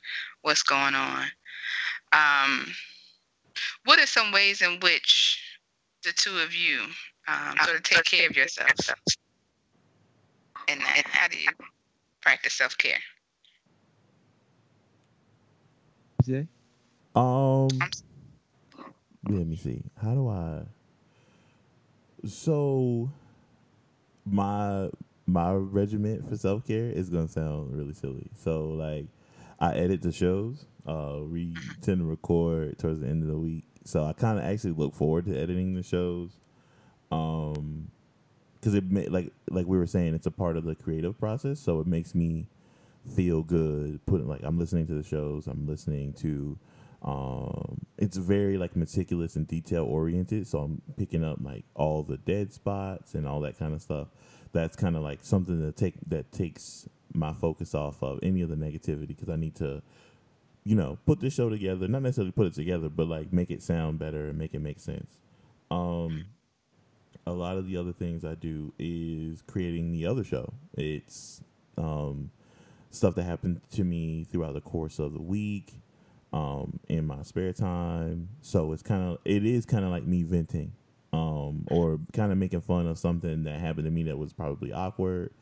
what's going on um, what are some ways in which the two of you um, sort of take care of yourselves? And, how do you practice self-care Jay? Um, I'm let me see. How do I? So, my my regiment for self care is gonna sound really silly. So, like, I edit the shows. Uh, we tend to record towards the end of the week, so I kind of actually look forward to editing the shows. Um, because it ma- like like we were saying, it's a part of the creative process, so it makes me feel good. Putting like I'm listening to the shows, I'm listening to. Um, it's very like meticulous and detail oriented, so I'm picking up like all the dead spots and all that kind of stuff. That's kind of like something that take that takes my focus off of any of the negativity because I need to, you know, put this show together. Not necessarily put it together, but like make it sound better and make it make sense. Um, a lot of the other things I do is creating the other show. It's um, stuff that happened to me throughout the course of the week, um, in my spare time. So it's kind of it is kind of like me venting, um, or kind of making fun of something that happened to me that was probably awkward,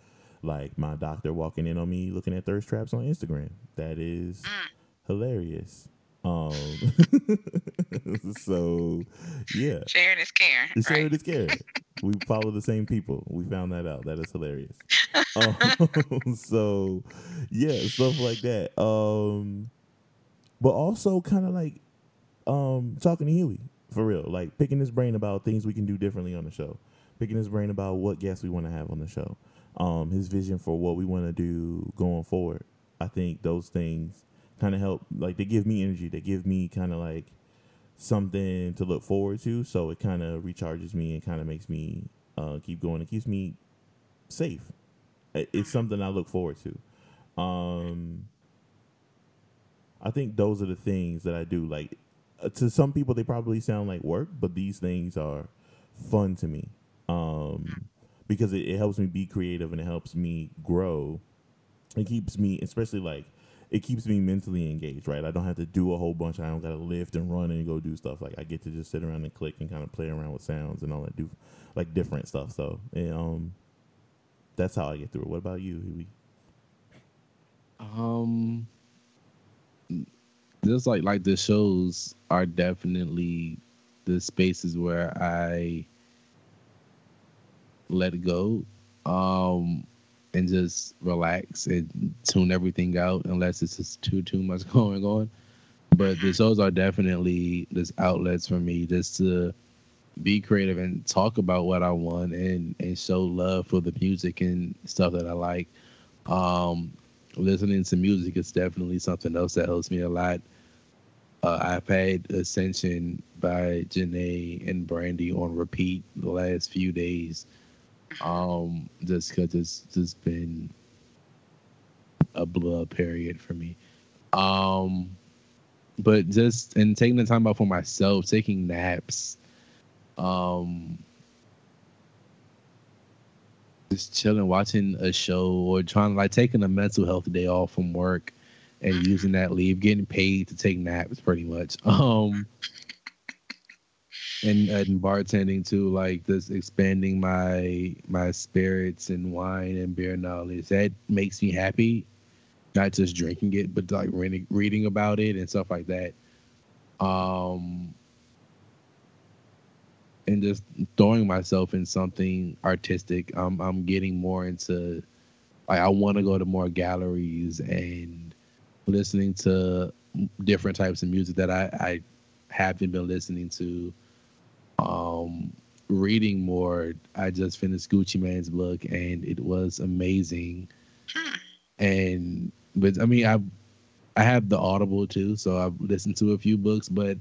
like my doctor walking in on me looking at thirst traps on Instagram. That is hilarious. Um, so yeah, sharing is caring the sharing right is caring. we follow the same people. We found that out. That is hilarious. um, so, yeah, stuff like that. Um, but also kind of like um, talking to Huey for real, like picking his brain about things we can do differently on the show, picking his brain about what guests we want to have on the show, um, his vision for what we want to do going forward. I think those things kind of help. Like they give me energy. They give me kind of like something to look forward to. So it kind of recharges me and kind of makes me uh, keep going. It keeps me safe. It's something I look forward to. Um, I think those are the things that I do. Like uh, to some people, they probably sound like work, but these things are fun to me um, because it, it helps me be creative and it helps me grow. It keeps me, especially like it keeps me mentally engaged, right? I don't have to do a whole bunch. I don't got to lift and run and go do stuff. Like I get to just sit around and click and kind of play around with sounds and all that, do like different stuff. So, and, um, that's how I get through it. What about you, Huey? Um, just like like the shows are definitely the spaces where I let go, um, and just relax and tune everything out unless it's just too too much going on. But the shows are definitely just outlets for me just to be creative and talk about what I want and and show love for the music and stuff that I like. Um, listening to music is definitely something else that helps me a lot. Uh, I've had Ascension by Jhené and Brandy on repeat the last few days. Um, just because it's just been a blood period for me. Um, but just and taking the time out for myself, taking naps, um, just chilling, watching a show, or trying like taking a mental health day off from work and using that leave, getting paid to take naps, pretty much. Um, and and bartending too, like just expanding my my spirits and wine and beer knowledge. That makes me happy, not just drinking it, but like reading reading about it and stuff like that. Um, and just throwing myself in something artistic. I'm I'm getting more into like I want to go to more galleries and listening to different types of music that I, I haven't been listening to. Um, reading more. I just finished Gucci Mane's book and it was amazing. And but I mean I I have the Audible too, so I've listened to a few books, but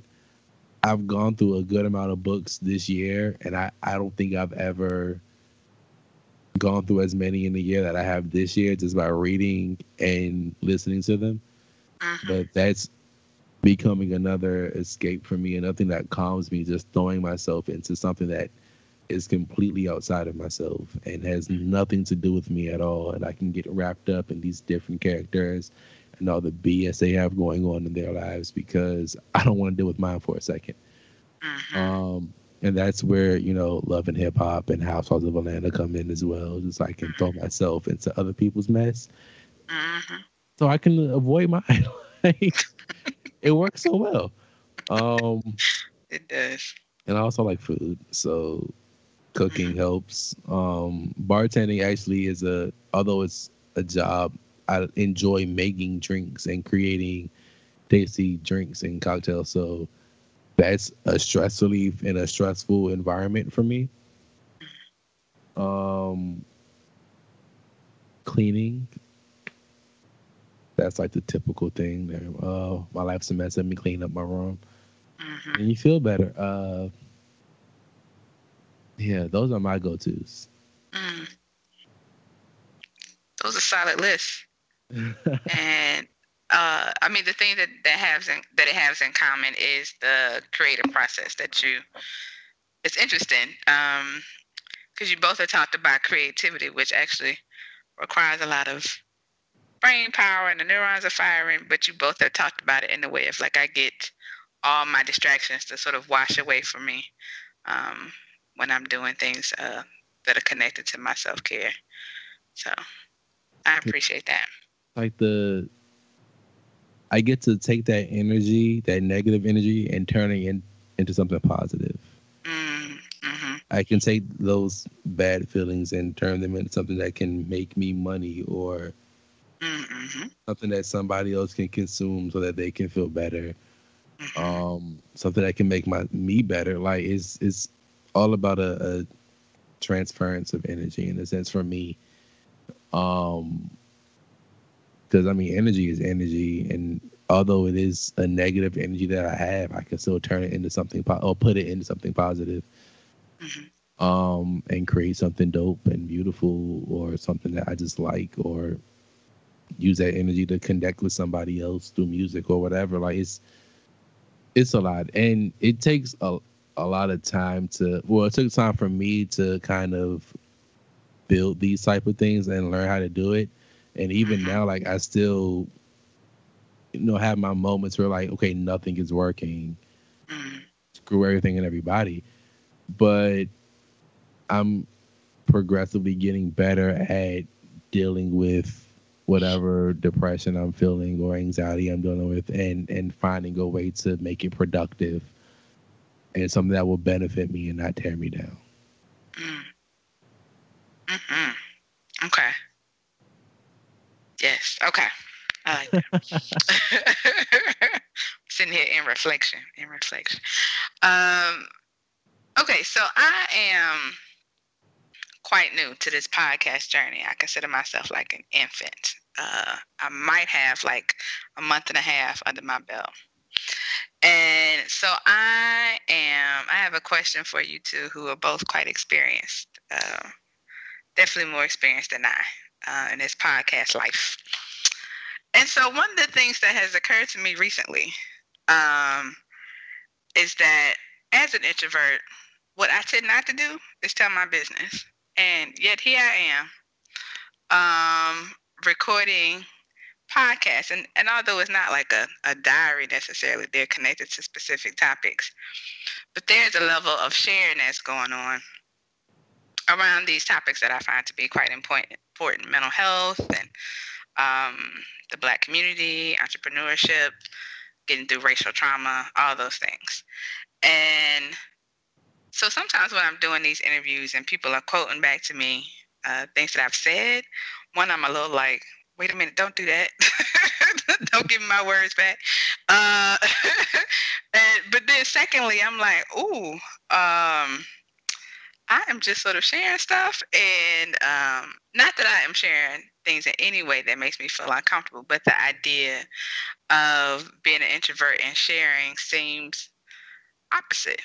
I've gone through a good amount of books this year, and I, I don't think I've ever gone through as many in a year that I have this year just by reading and listening to them. Mhm. But that's becoming another escape for me and nothing that calms me, just throwing myself into something that is completely outside of myself and has nothing to do with me at all. And I can get wrapped up in these different characters and all the BS they have going on in their lives because I don't want to deal with mine for a second. Mhm. Um, and that's where you know love and hip hop and Housewives of Atlanta come in as well. Just I can throw myself into other people's mess, Mhm. so I can avoid mine. like, it works so well. Um, It does. and I also like food, so cooking helps. Um, bartending actually is a although it's a job, I enjoy making drinks and creating tasty drinks and cocktails. So that's a stress relief in a stressful environment for me. Um, cleaning. That's like the typical thing there. Uh, my life's a mess. Let me clean up my room Mhm. and you feel better. Uh, yeah, those are my go-tos. Mm. Those are solid lists. and uh, I mean the thing that that has in, that it has in common is the creative process that you. It's interesting because you both have talked about creativity, which actually requires a lot of brain power and the neurons are firing. But you both have talked about it in the way of like I get all my distractions to sort of wash away from me um, when I'm doing things uh, that are connected to my self care. So I appreciate that. like the, I get to take that energy, that negative energy, and turning it in, into something positive. Mm, hmm I can take those bad feelings and turn them into something that can make me money or Mm-hmm. something that somebody else can consume so that they can feel better. Mm-hmm. um something that can make my me better like it's it's all about a, a transference of energy in a sense for me um because i mean energy is energy and although it is a negative energy that i have i can still turn it into something po- or put it into something positive Mhm. um and create something dope and beautiful or something that i just like or use that energy to connect with somebody else through music or whatever. Like it's it's a lot. And it takes a, a lot of time to well it took time for me to kind of build these type of things and learn how to do it. And even Mhm. now like i still you know have my moments where like okay nothing is working. Mm, screw everything and everybody. But i'm progressively getting better at dealing with whatever depression i'm feeling or anxiety i'm dealing with and and finding a way to make it productive and something that will benefit me and not tear me down mm. Mhm. Okay. Yes. Okay. I like that. Sitting here in reflection. In reflection. Um. Okay, so I am quite new to this podcast journey. I consider myself like an infant. Uh, I might have like a month and a half under my belt. And so I am, I have a question for you two who are both quite experienced, uh, definitely more experienced than I uh, in this podcast life. And so one of the things that has occurred to me recently um, is that as an introvert, what I tend not to do is tell my business. And yet here I am um, recording podcasts. And, and although it's not like a, a diary necessarily, they're connected to specific topics. But there's a level of sharing that's going on around these topics that I find to be quite important, important mental health and um, the black community, entrepreneurship, getting through racial trauma, all those things. And so sometimes when I'm doing these interviews and people are quoting back to me uh, things that I've said, one, I'm a little like, wait a minute, don't do that. don't give my words back. Uh, and, but then secondly, I'm like, ooh, um, I am just sort of sharing stuff, and um, not that I am sharing things in any way that makes me feel uncomfortable, but the idea of being an introvert and sharing seems opposite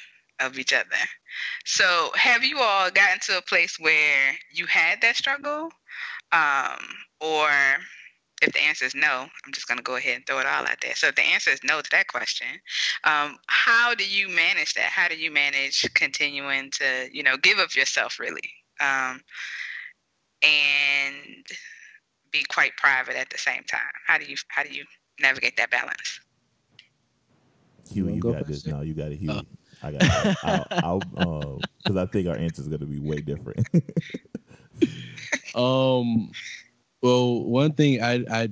of each other. So, have you all gotten to a place where you had that struggle? Um, or if the answer is no, I'm just going to go ahead and throw it all out there. So, if the answer is no to that question, um, how do you manage that? How do you manage continuing to, you know, give of yourself really? Um, and be quite private at the same time. How do you how do you navigate that balance? Huey, you got this. No, you got it, Huey. Uh. I got. It. I'll because uh, I think our answer is going to be way different. um. Well, one thing I I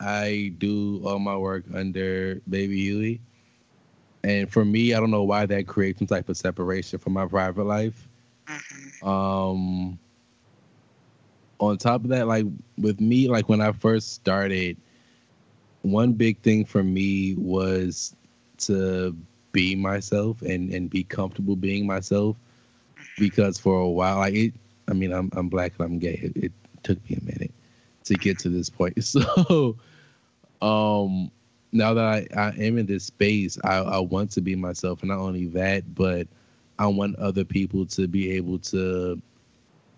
I do all my work under Baby Huey, and for me, I don't know why that creates some type of separation from my private life. Mm-hmm. Um. On top of that, like with me, like when I first started, one big thing for me was to be myself and and be comfortable being myself because for a while like it i mean i'm i'm black and i'm gay. It, it took me a minute to get to this point. So um now that I, I am in this space I, I want to be myself and not only that but i want other people to be able to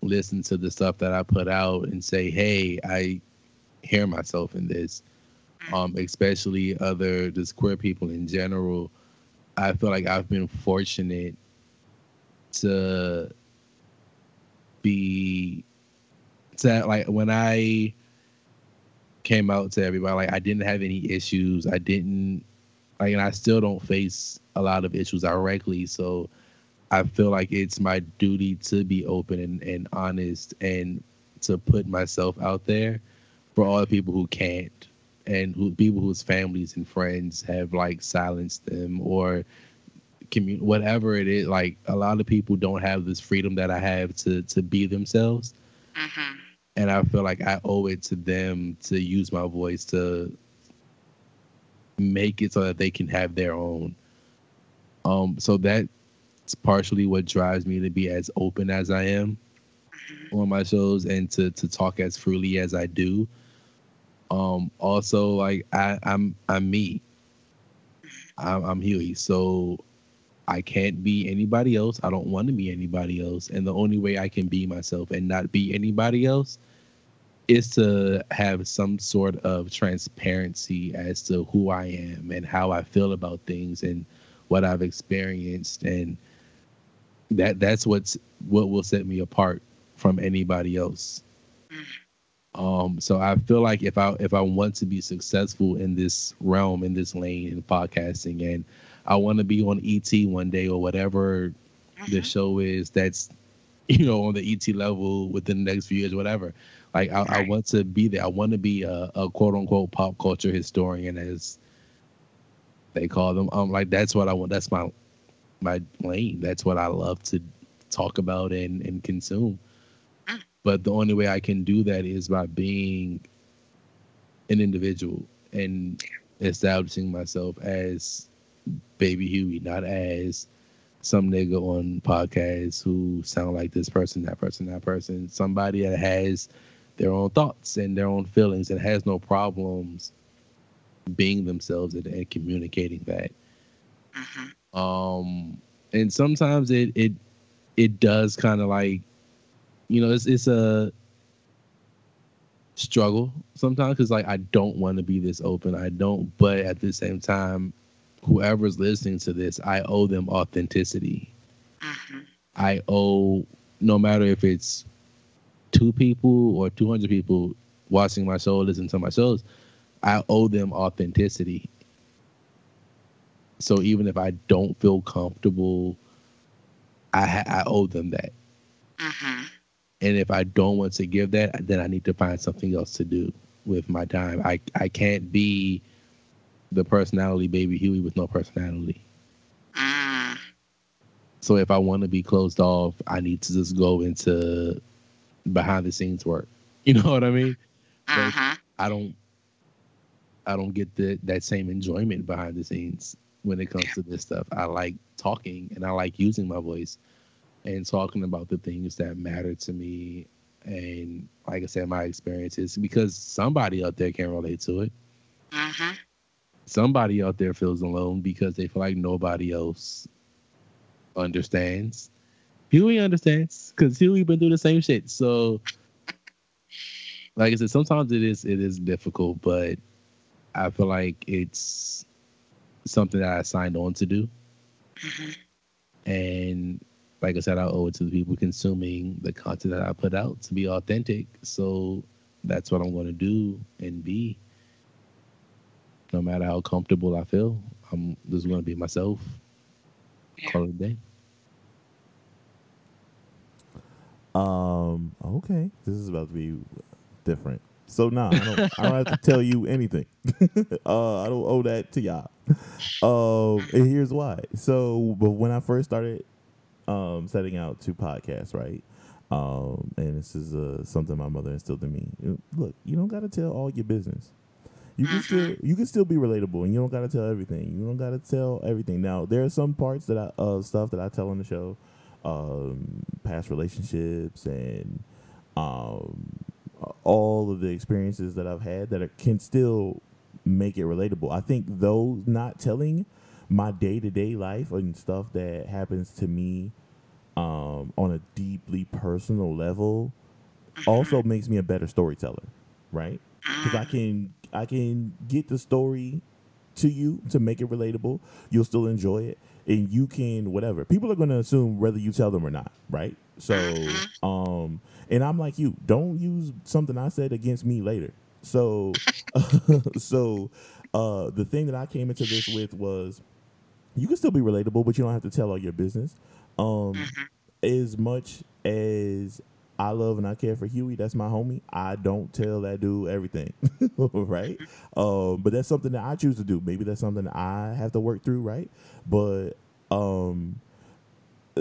listen to the stuff that i put out and say hey i hear myself in this. Um especially other just queer people in general I feel like I've been fortunate to be to like when I came out to everybody, like I didn't have any issues. I didn't like, and I still don't face a lot of issues directly. So I feel like it's my duty to be open and, and honest and to put myself out there for all the people who can't and who people whose families and friends have like silenced them or commun- whatever it is like a lot of people don't have this freedom that i have to to be themselves mm-hmm. and i feel like i owe it to them to use my voice to make it so that they can have their own um so that's partially what drives me to be as open as i am mm-hmm. on my shows and to to talk as freely as i do um, also, like I, I'm I'm me. I'm, I'm Huey, so I can't be anybody else. I don't want to be anybody else, and the only way I can be myself and not be anybody else is to have some sort of transparency as to who I am and how I feel about things and what I've experienced and that that's what's what will set me apart from anybody else. Mm. Um, so I feel like if I if I want to be successful in this realm, in this lane in podcasting, and I want to be on ET one day or whatever the mm-hmm. show is that's you know on the ET level within the next few years, whatever. Like I, I want to be there. I want to be a, a, quote unquote pop culture historian, as they call them. Um, like that's what I want. That's my my lane. That's what I love to talk about and and consume. But the only way I can do that is by being an individual and establishing myself as Baby Huey, not as some nigga on podcasts who sound like this person, that person, that person. Somebody that has their own thoughts and their own feelings and has no problems being themselves and, and communicating that. Mm-hmm. Um, and sometimes it it it does kind of like, you know, it's it's a struggle sometimes because like I don't want to be this open. I don't, but at the same time, whoever's listening to this, I owe them authenticity. Mm-hmm. I owe no matter if it's two people or 200 people watching my show, listening to my shows, I owe them authenticity. So even if I don't feel comfortable, I ha- I owe them that. Mm-hmm. And if I don't want to give that, then I need to find something else to do with my time. I I can't be the personality baby Huey with no personality. Mm. So if I want to be closed off, I need to just go into behind the scenes work. You know what I mean? Mm-hmm. I don't I don't get the that same enjoyment behind the scenes when it comes to this stuff. I like talking and I like using my voice and talking about the things that matter to me and like I said, my experiences because somebody out there can relate to it. Mm-hmm. Somebody out there feels alone because they feel like nobody else understands. Huey understands because Huey been through the same shit. So like I said, sometimes it is it is difficult, but I feel like it's something that I signed on to do. Mm-hmm. And like I said, I owe it to the people consuming the content that I put out to be authentic. So that's what I'm going to do and be. No matter how comfortable I feel, I'm just going to be myself. Yeah. Call it a day. Um. Okay. This is about to be different. So now I don't. I don't have to tell you anything. uh, I don't owe that to y'all. Um. And here's why. So, but when I first started, um, setting out to podcast, right? Um, and this is uh something my mother instilled in me. Look, you don't gotta tell all your business. You can still you can still be relatable, and you don't gotta tell everything. You don't gotta tell everything. Now there are some parts that I uh stuff that I tell on the show, um, past relationships and um all of the experiences that I've had that are, can still make it relatable. I think those not telling my day to day life and stuff that happens to me um, on a deeply personal level also makes me a better storyteller, right? Because I can I can get the story to you to make it relatable. You'll still enjoy it, and you can whatever. People are going to assume whether you tell them or not, right? So, um, and I'm like you. Don't use something I said against me later. So, so, uh, the thing that I came into this with was, you can still be relatable, but you don't have to tell all your business. Um, as much as I love and I care for Huey, that's my homie. I don't tell that dude everything, right? Um, but that's something that I choose to do. Maybe that's something that I have to work through, right? But um,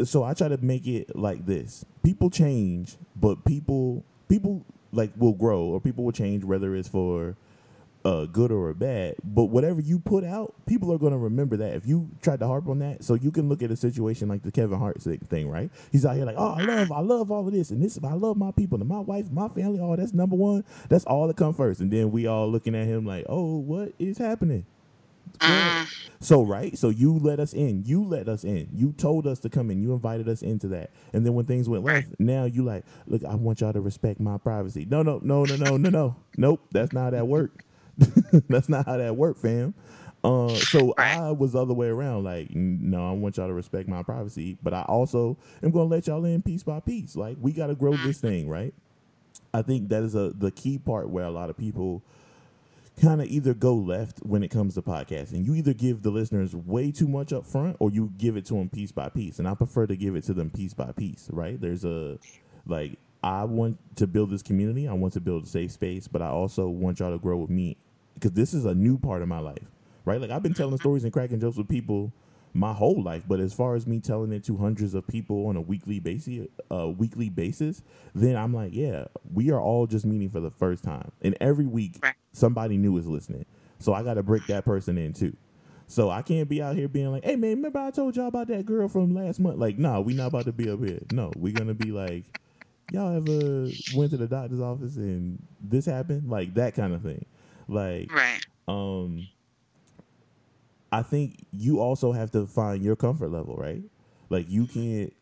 so I try to make it like this: people change, but people people like will grow, or people will change, whether it's for uh, good or a bad. But whatever you put out, people are going to remember that. If you tried to harp on that, so you can look at a situation like the Kevin Hart thing, right? He's out here like, oh, I love, I love all of this, and this, I love my people, and my wife, my family. Oh, that's number one. That's all that come first, and then we all looking at him like, oh, what is happening? Mm. So right, so you let us in. You let us in. You told us to come in. You invited us into that. And then when things went left, now you like, look, I want y'all to respect my privacy. No, no, no, no, no, no, no. Nope, that's not how that worked. that's not how that worked, fam. Uh, so I was the other way around. Like, no, I want y'all to respect my privacy, but I also am gonna let y'all in piece by piece. Like, we gotta grow this thing, right? I think that is a the key part where a lot of people kind of either go left when it comes to podcasting. You either give the listeners way too much up front or you give it to them piece by piece. And I prefer to give it to them piece by piece, right? There's a like I want to build this community. I want to build a safe space, but I also want y'all to grow with me because this is a new part of my life, right? Like I've been telling stories and cracking jokes with people my whole life, but as far as me telling it to hundreds of people on a weekly basis, uh, weekly basis, then I'm like, yeah, we are all just meeting for the first time, and every week Right. somebody new is listening, so I got to break that person in too. So I can't be out here being like, "Hey man, remember I told y'all about that girl from last month?" Like, no, we not about to be up here. No, we're gonna be like, y'all ever went to the doctor's office and this happened? Like that kind of thing. Like, Right. um, I think you also have to find your comfort level, right? Like you can't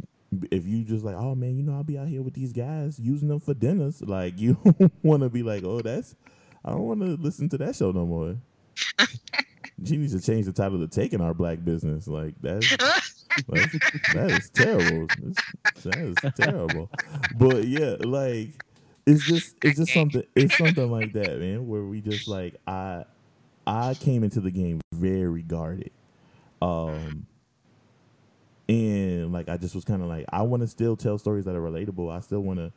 if you just like, oh man, you know, I'll be out here with these guys using them for dinners. Like you want to be like, oh, that's I don't want to listen to that show no more. she needs to change the title to "Taking Our Black Business." Like that's like, that is terrible. That's, that is terrible. But yeah, like it's just it's just something it's something like that, man. Where we just like I I came into the game very guarded. Um and like I just was kind of like I want to still tell stories that are relatable. I still want to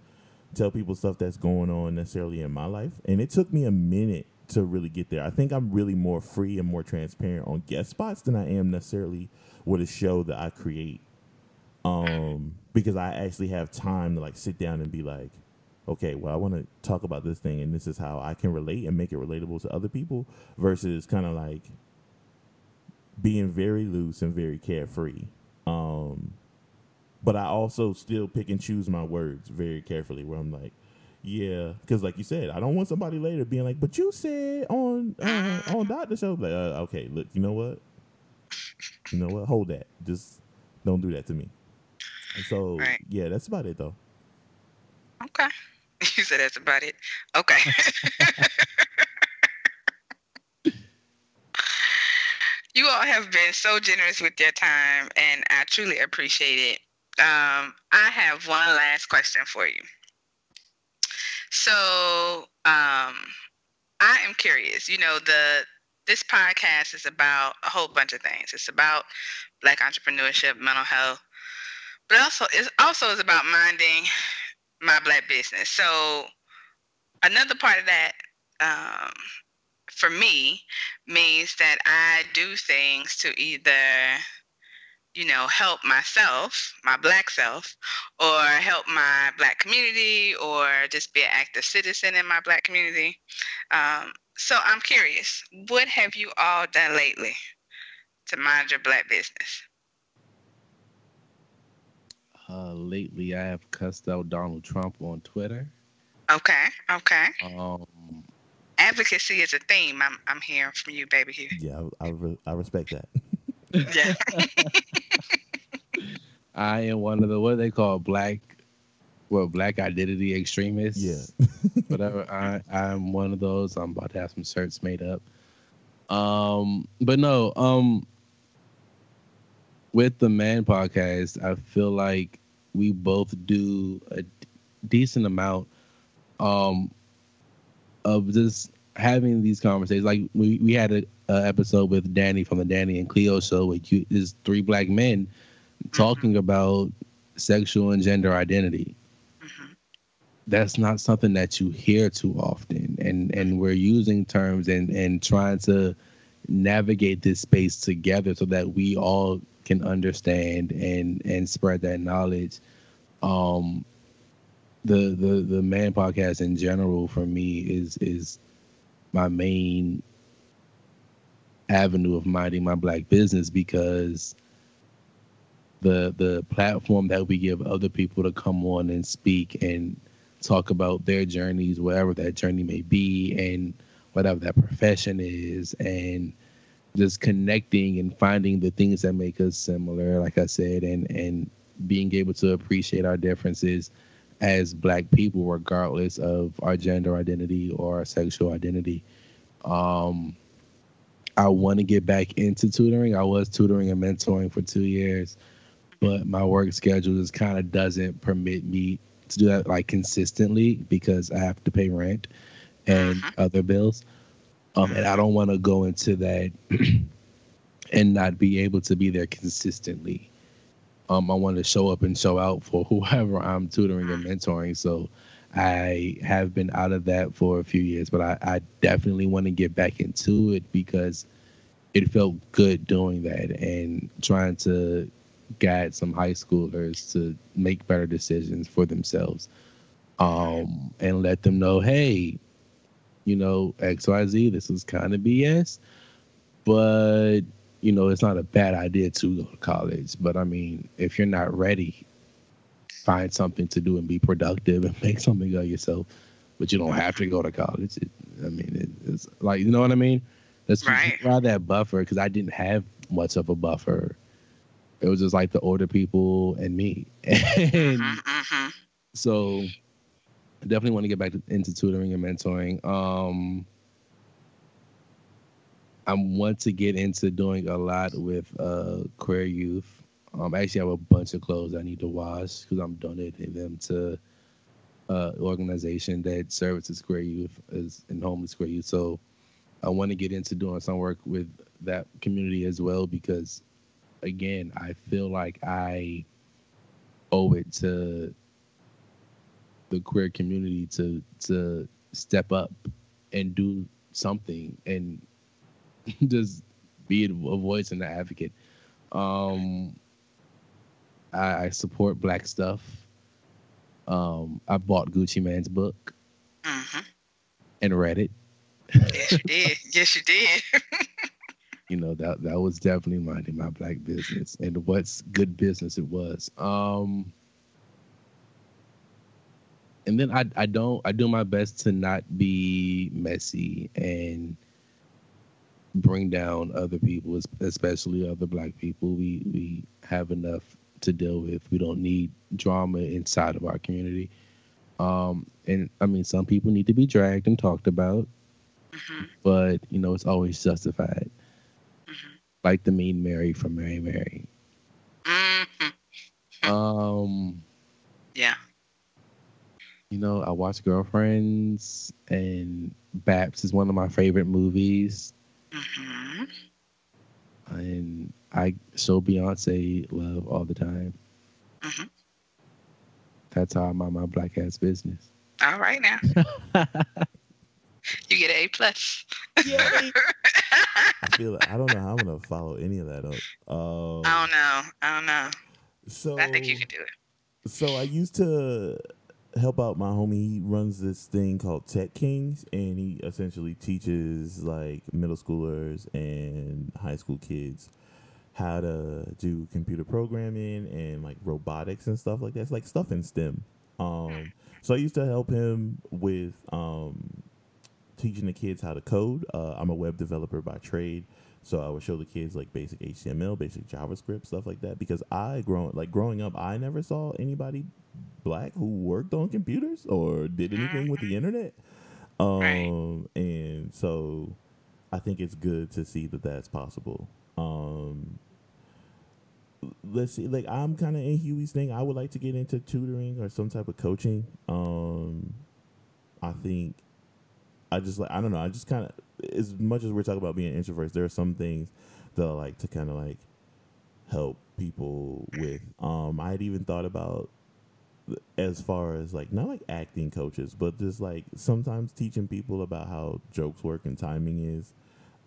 tell people stuff that's going on necessarily in my life. And it took me a minute to really get there. I think I'm really more free and more transparent on guest spots than I am necessarily with a show that I create. Um because I actually have time to like sit down and be like okay, well, I want to talk about this thing, and this is how I can relate and make it relatable to other people, versus kind of like being very loose and very carefree. Um, but I also still pick and choose my words very carefully, where I'm like, yeah, because like you said, I don't want somebody later being like, but you said on uh, on Doctor Show, like, uh, okay, look, you know what, you know what, hold that, just don't do that to me. And so Right. yeah, that's about it though. Okay. You said that's about it. Okay. you all have been so generous with your time, and I truly appreciate it. Um, I have one last question for you. So, um, I am curious. You know, the this podcast is about a whole bunch of things. It's about black entrepreneurship, mental health, but also it also is about minding my black business. So another part of that um, for me means that I do things to either, you know, help myself, my black self, or help my black community, or just be an active citizen in my black community. Um, so I'm curious, what have you all done lately to mind your black business? Uh, lately, I have cussed out Donald Trump on Twitter. Okay, okay. Um, Advocacy is a theme I'm, I'm hearing from you, baby. Here. Yeah, I, I, re- I respect that. Yeah. I am one of the what they call black, well, black identity extremists. Yeah. whatever. I I'm one of those. I'm about to have some shirts made up. Um, but no. Um, with the Man podcast, I feel like we both do a decent amount um of just having these conversations. Like we we had a, a episode with Danny from the Danny and Cleo show with you is three black men talking about sexual and gender identity Mhm. that's not something that you hear too often and and we're using terms and and trying to navigate this space together so that we all can understand and and spread that knowledge. Um the the the man podcast in general for me is is my main avenue of minding my black business because the the platform that we give other people to come on and speak and talk about their journeys, whatever that journey may be, and whatever that profession is, and just connecting and finding the things that make us similar, like I said, and and being able to appreciate our differences as black people, regardless of our gender identity or our sexual identity. Um, I want to get back into tutoring. I was tutoring and mentoring for two years, but my work schedule just kind of doesn't permit me to do that like consistently because I have to pay rent and Mhm. other bills. Um, and I don't want to go into that and not be able to be there consistently. Um, I want to show up and show out for whoever I'm tutoring and mentoring. So I have been out of that for a few years, but I, I definitely want to get back into it because it felt good doing that and trying to guide some high schoolers to make better decisions for themselves um, and let them know, hey, you know, XYZ, this is kind of BS, but, you know, it's not a bad idea to go to college. But I mean, if you're not ready, find something to do and be productive and make something of yourself. But you don't have to go to college. It, I mean, it, it's like you know what I mean. That's Right. rather that buffer because I didn't have much of a buffer. It was just like the older people and me, and Mm-hmm. so I definitely want to get back to, into tutoring and mentoring. Um, I want to get into doing a lot with uh, queer youth. Um, I actually have a bunch of clothes I need to wash because I'm donating them to uh, organization that services queer youth as and homeless queer youth. So I want to get into doing some work with that community as well because, again, I feel like I owe it to the queer community to to step up and do something and just be a voice and an advocate. Um, I, I support black stuff. Um, I bought Gucci Mane's book Mm-hmm. and read it. Yes, you did. Yes, you did. You know that that was definitely minding my black business and what's good business it was. Um, and then I I don't I do my best to not be messy and bring down other people, especially other black people. We we have enough to deal with. We don't need drama inside of our community. Um, and I mean, some people need to be dragged and talked about, hmm but you know, it's always justified. Mhm. Like the mean Mary from Mary Mary. hmm Um, Yeah. You know, I watch Girlfriends and Baps is one of my favorite movies. hmm And I show Beyonce love all the time. Mhm. That's how I mind my black ass business. All right now. You get an A plus. I feel like, I don't know how I'm gonna follow any of that up. Um, I don't know. I don't know. so I think you can do it. So I used to help out my homie. He runs this thing called Tech Kings, and he essentially teaches like middle schoolers and high school kids how to do computer programming and like robotics and stuff like that. It's like stuff in STEM. Um, so I used to help him with um, teaching the kids how to code. Uh, I'm a web developer by trade. So I would show the kids like basic HTML, basic JavaScript, stuff like that. Because I grown like growing up, I never saw anybody black who worked on computers or did anything with the internet. Um, Right. and so I think it's good to see that that's possible. Um, let's see, like I'm kind of in Huey's thing. I would like to get into tutoring or some type of coaching. Um, I think I just like I don't know. I just kind of as much as we're talking about being introverts, there are some things that I like to kind of like help people with. Um, I had even thought about as far as like not like acting coaches, but just like sometimes teaching people about how jokes work and timing is.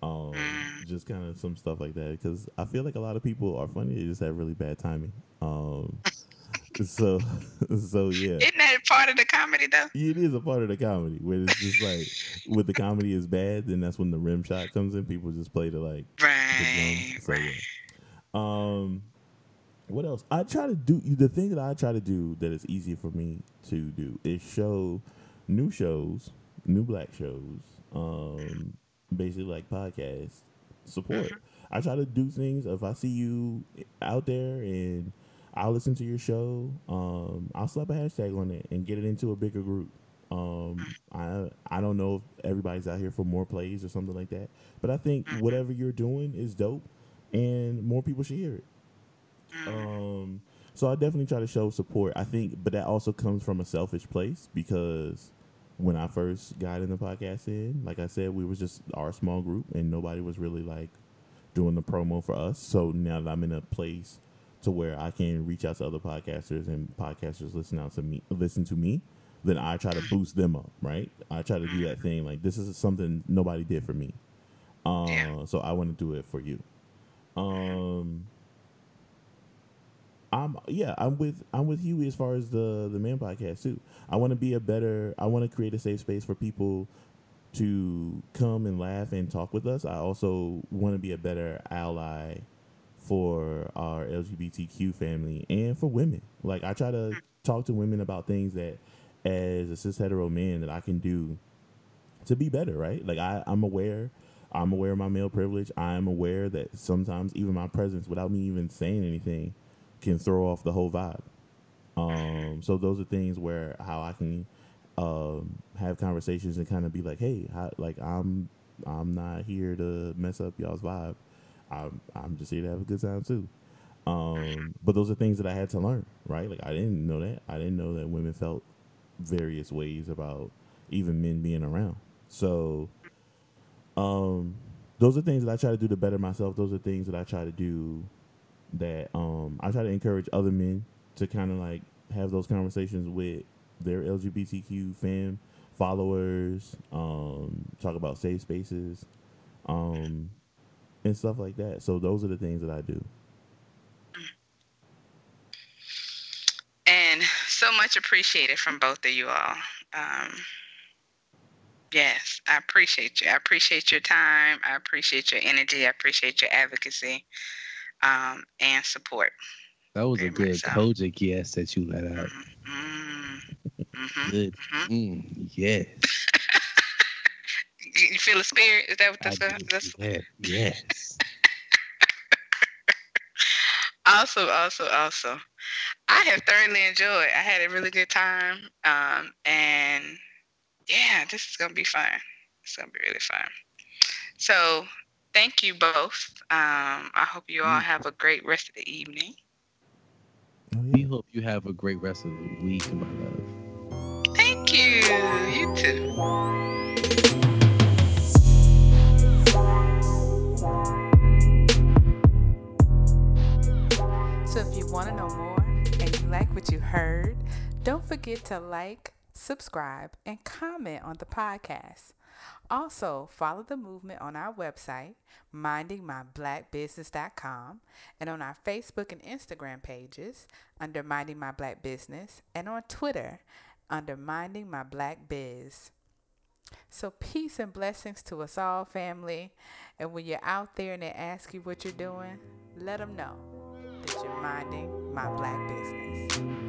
Um, just kind of some stuff like that because I feel like a lot of people are funny. They just have really bad timing. Um, so so yeah. Isn't that part of the comedy though? It is a part of the comedy where it's just like when the comedy is bad, then that's when the rim shot comes in. People just play to like Right. So right. yeah. Um, what else? I try to do the thing that I try to do that is easy for me to do is show new shows, new black shows. Um, basically like podcasts support. I try to do things. If I see you out there and I'll listen to your show, um, I'll slap a hashtag on it and get it into a bigger group. Um, I I don't know if everybody's out here for more plays or something like that, but I think whatever you're doing is dope, and more people should hear it. Um, so I definitely try to show support. I think, but that also comes from a selfish place because when I first got in the podcast in, like I said, we was just our small group and nobody was really like doing the promo for us. So now that I'm in a place to where I can reach out to other podcasters and podcasters listen out to me, listen to me, then I try to boost them up, right? I try to do that thing like this is something nobody did for me. Uh, Yeah. so I want to do it for you. Um, I'm yeah, I'm with I'm with Huey as far as the the man podcast too. I want to be a better. I want to create a safe space for people to come and laugh and talk with us. I also want to be a better ally for our LGBTQ family and for women. Like I try to talk to women about things that as a cis hetero man that I can do to be better, right? Like I, I'm aware I'm aware of my male privilege. I'm aware that sometimes even my presence, without me even saying anything, can throw off the whole vibe. Um, so those are things where how I can um, have conversations and kind of be like, hey, how, like I'm I'm not here to mess up y'all's vibe. I'm I'm just here to have a good time too. Um, but those are things that I had to learn, right? Like I didn't know that. I didn't know that women felt various ways about even men being around. So um, those are things that I try to do to better myself. Those are things that I try to do that um, I try to encourage other men to kind of like have those conversations with their LGBTQ fam followers, um, talk about safe spaces, um, and stuff like that. So those are the things that I do. And so much appreciated from both of you all. Um, yes, I appreciate you. I appreciate your time. I appreciate your energy. I appreciate your advocacy um, and support. That was Very a good much so. Kojic yes that you let out. Mm-hmm. Good. Mhm. Mm, yes. You, you feel a spirit? Is that what that's? do. that's Yeah, yes. awesome, awesome, awesome. I have thoroughly enjoyed. I had a really good time, um, and yeah, this is gonna be fun. It's gonna be really fun. So, thank you both. Um, I hope you all Mm. have a great rest of the evening. We hope you have a great rest of the week, my love. Thank you. You too. So if you want to know more and you like what you heard, don't forget to like, subscribe, and comment on the podcast. Also, follow the movement on our website, mindingmyblackbusiness.com, and on our Facebook and Instagram pages under Minding My Black Business, and on Twitter under Minding My Black Biz. So, peace and blessings to us all, family. And when you're out there and they ask you what you're doing, let them know that you're minding my black business.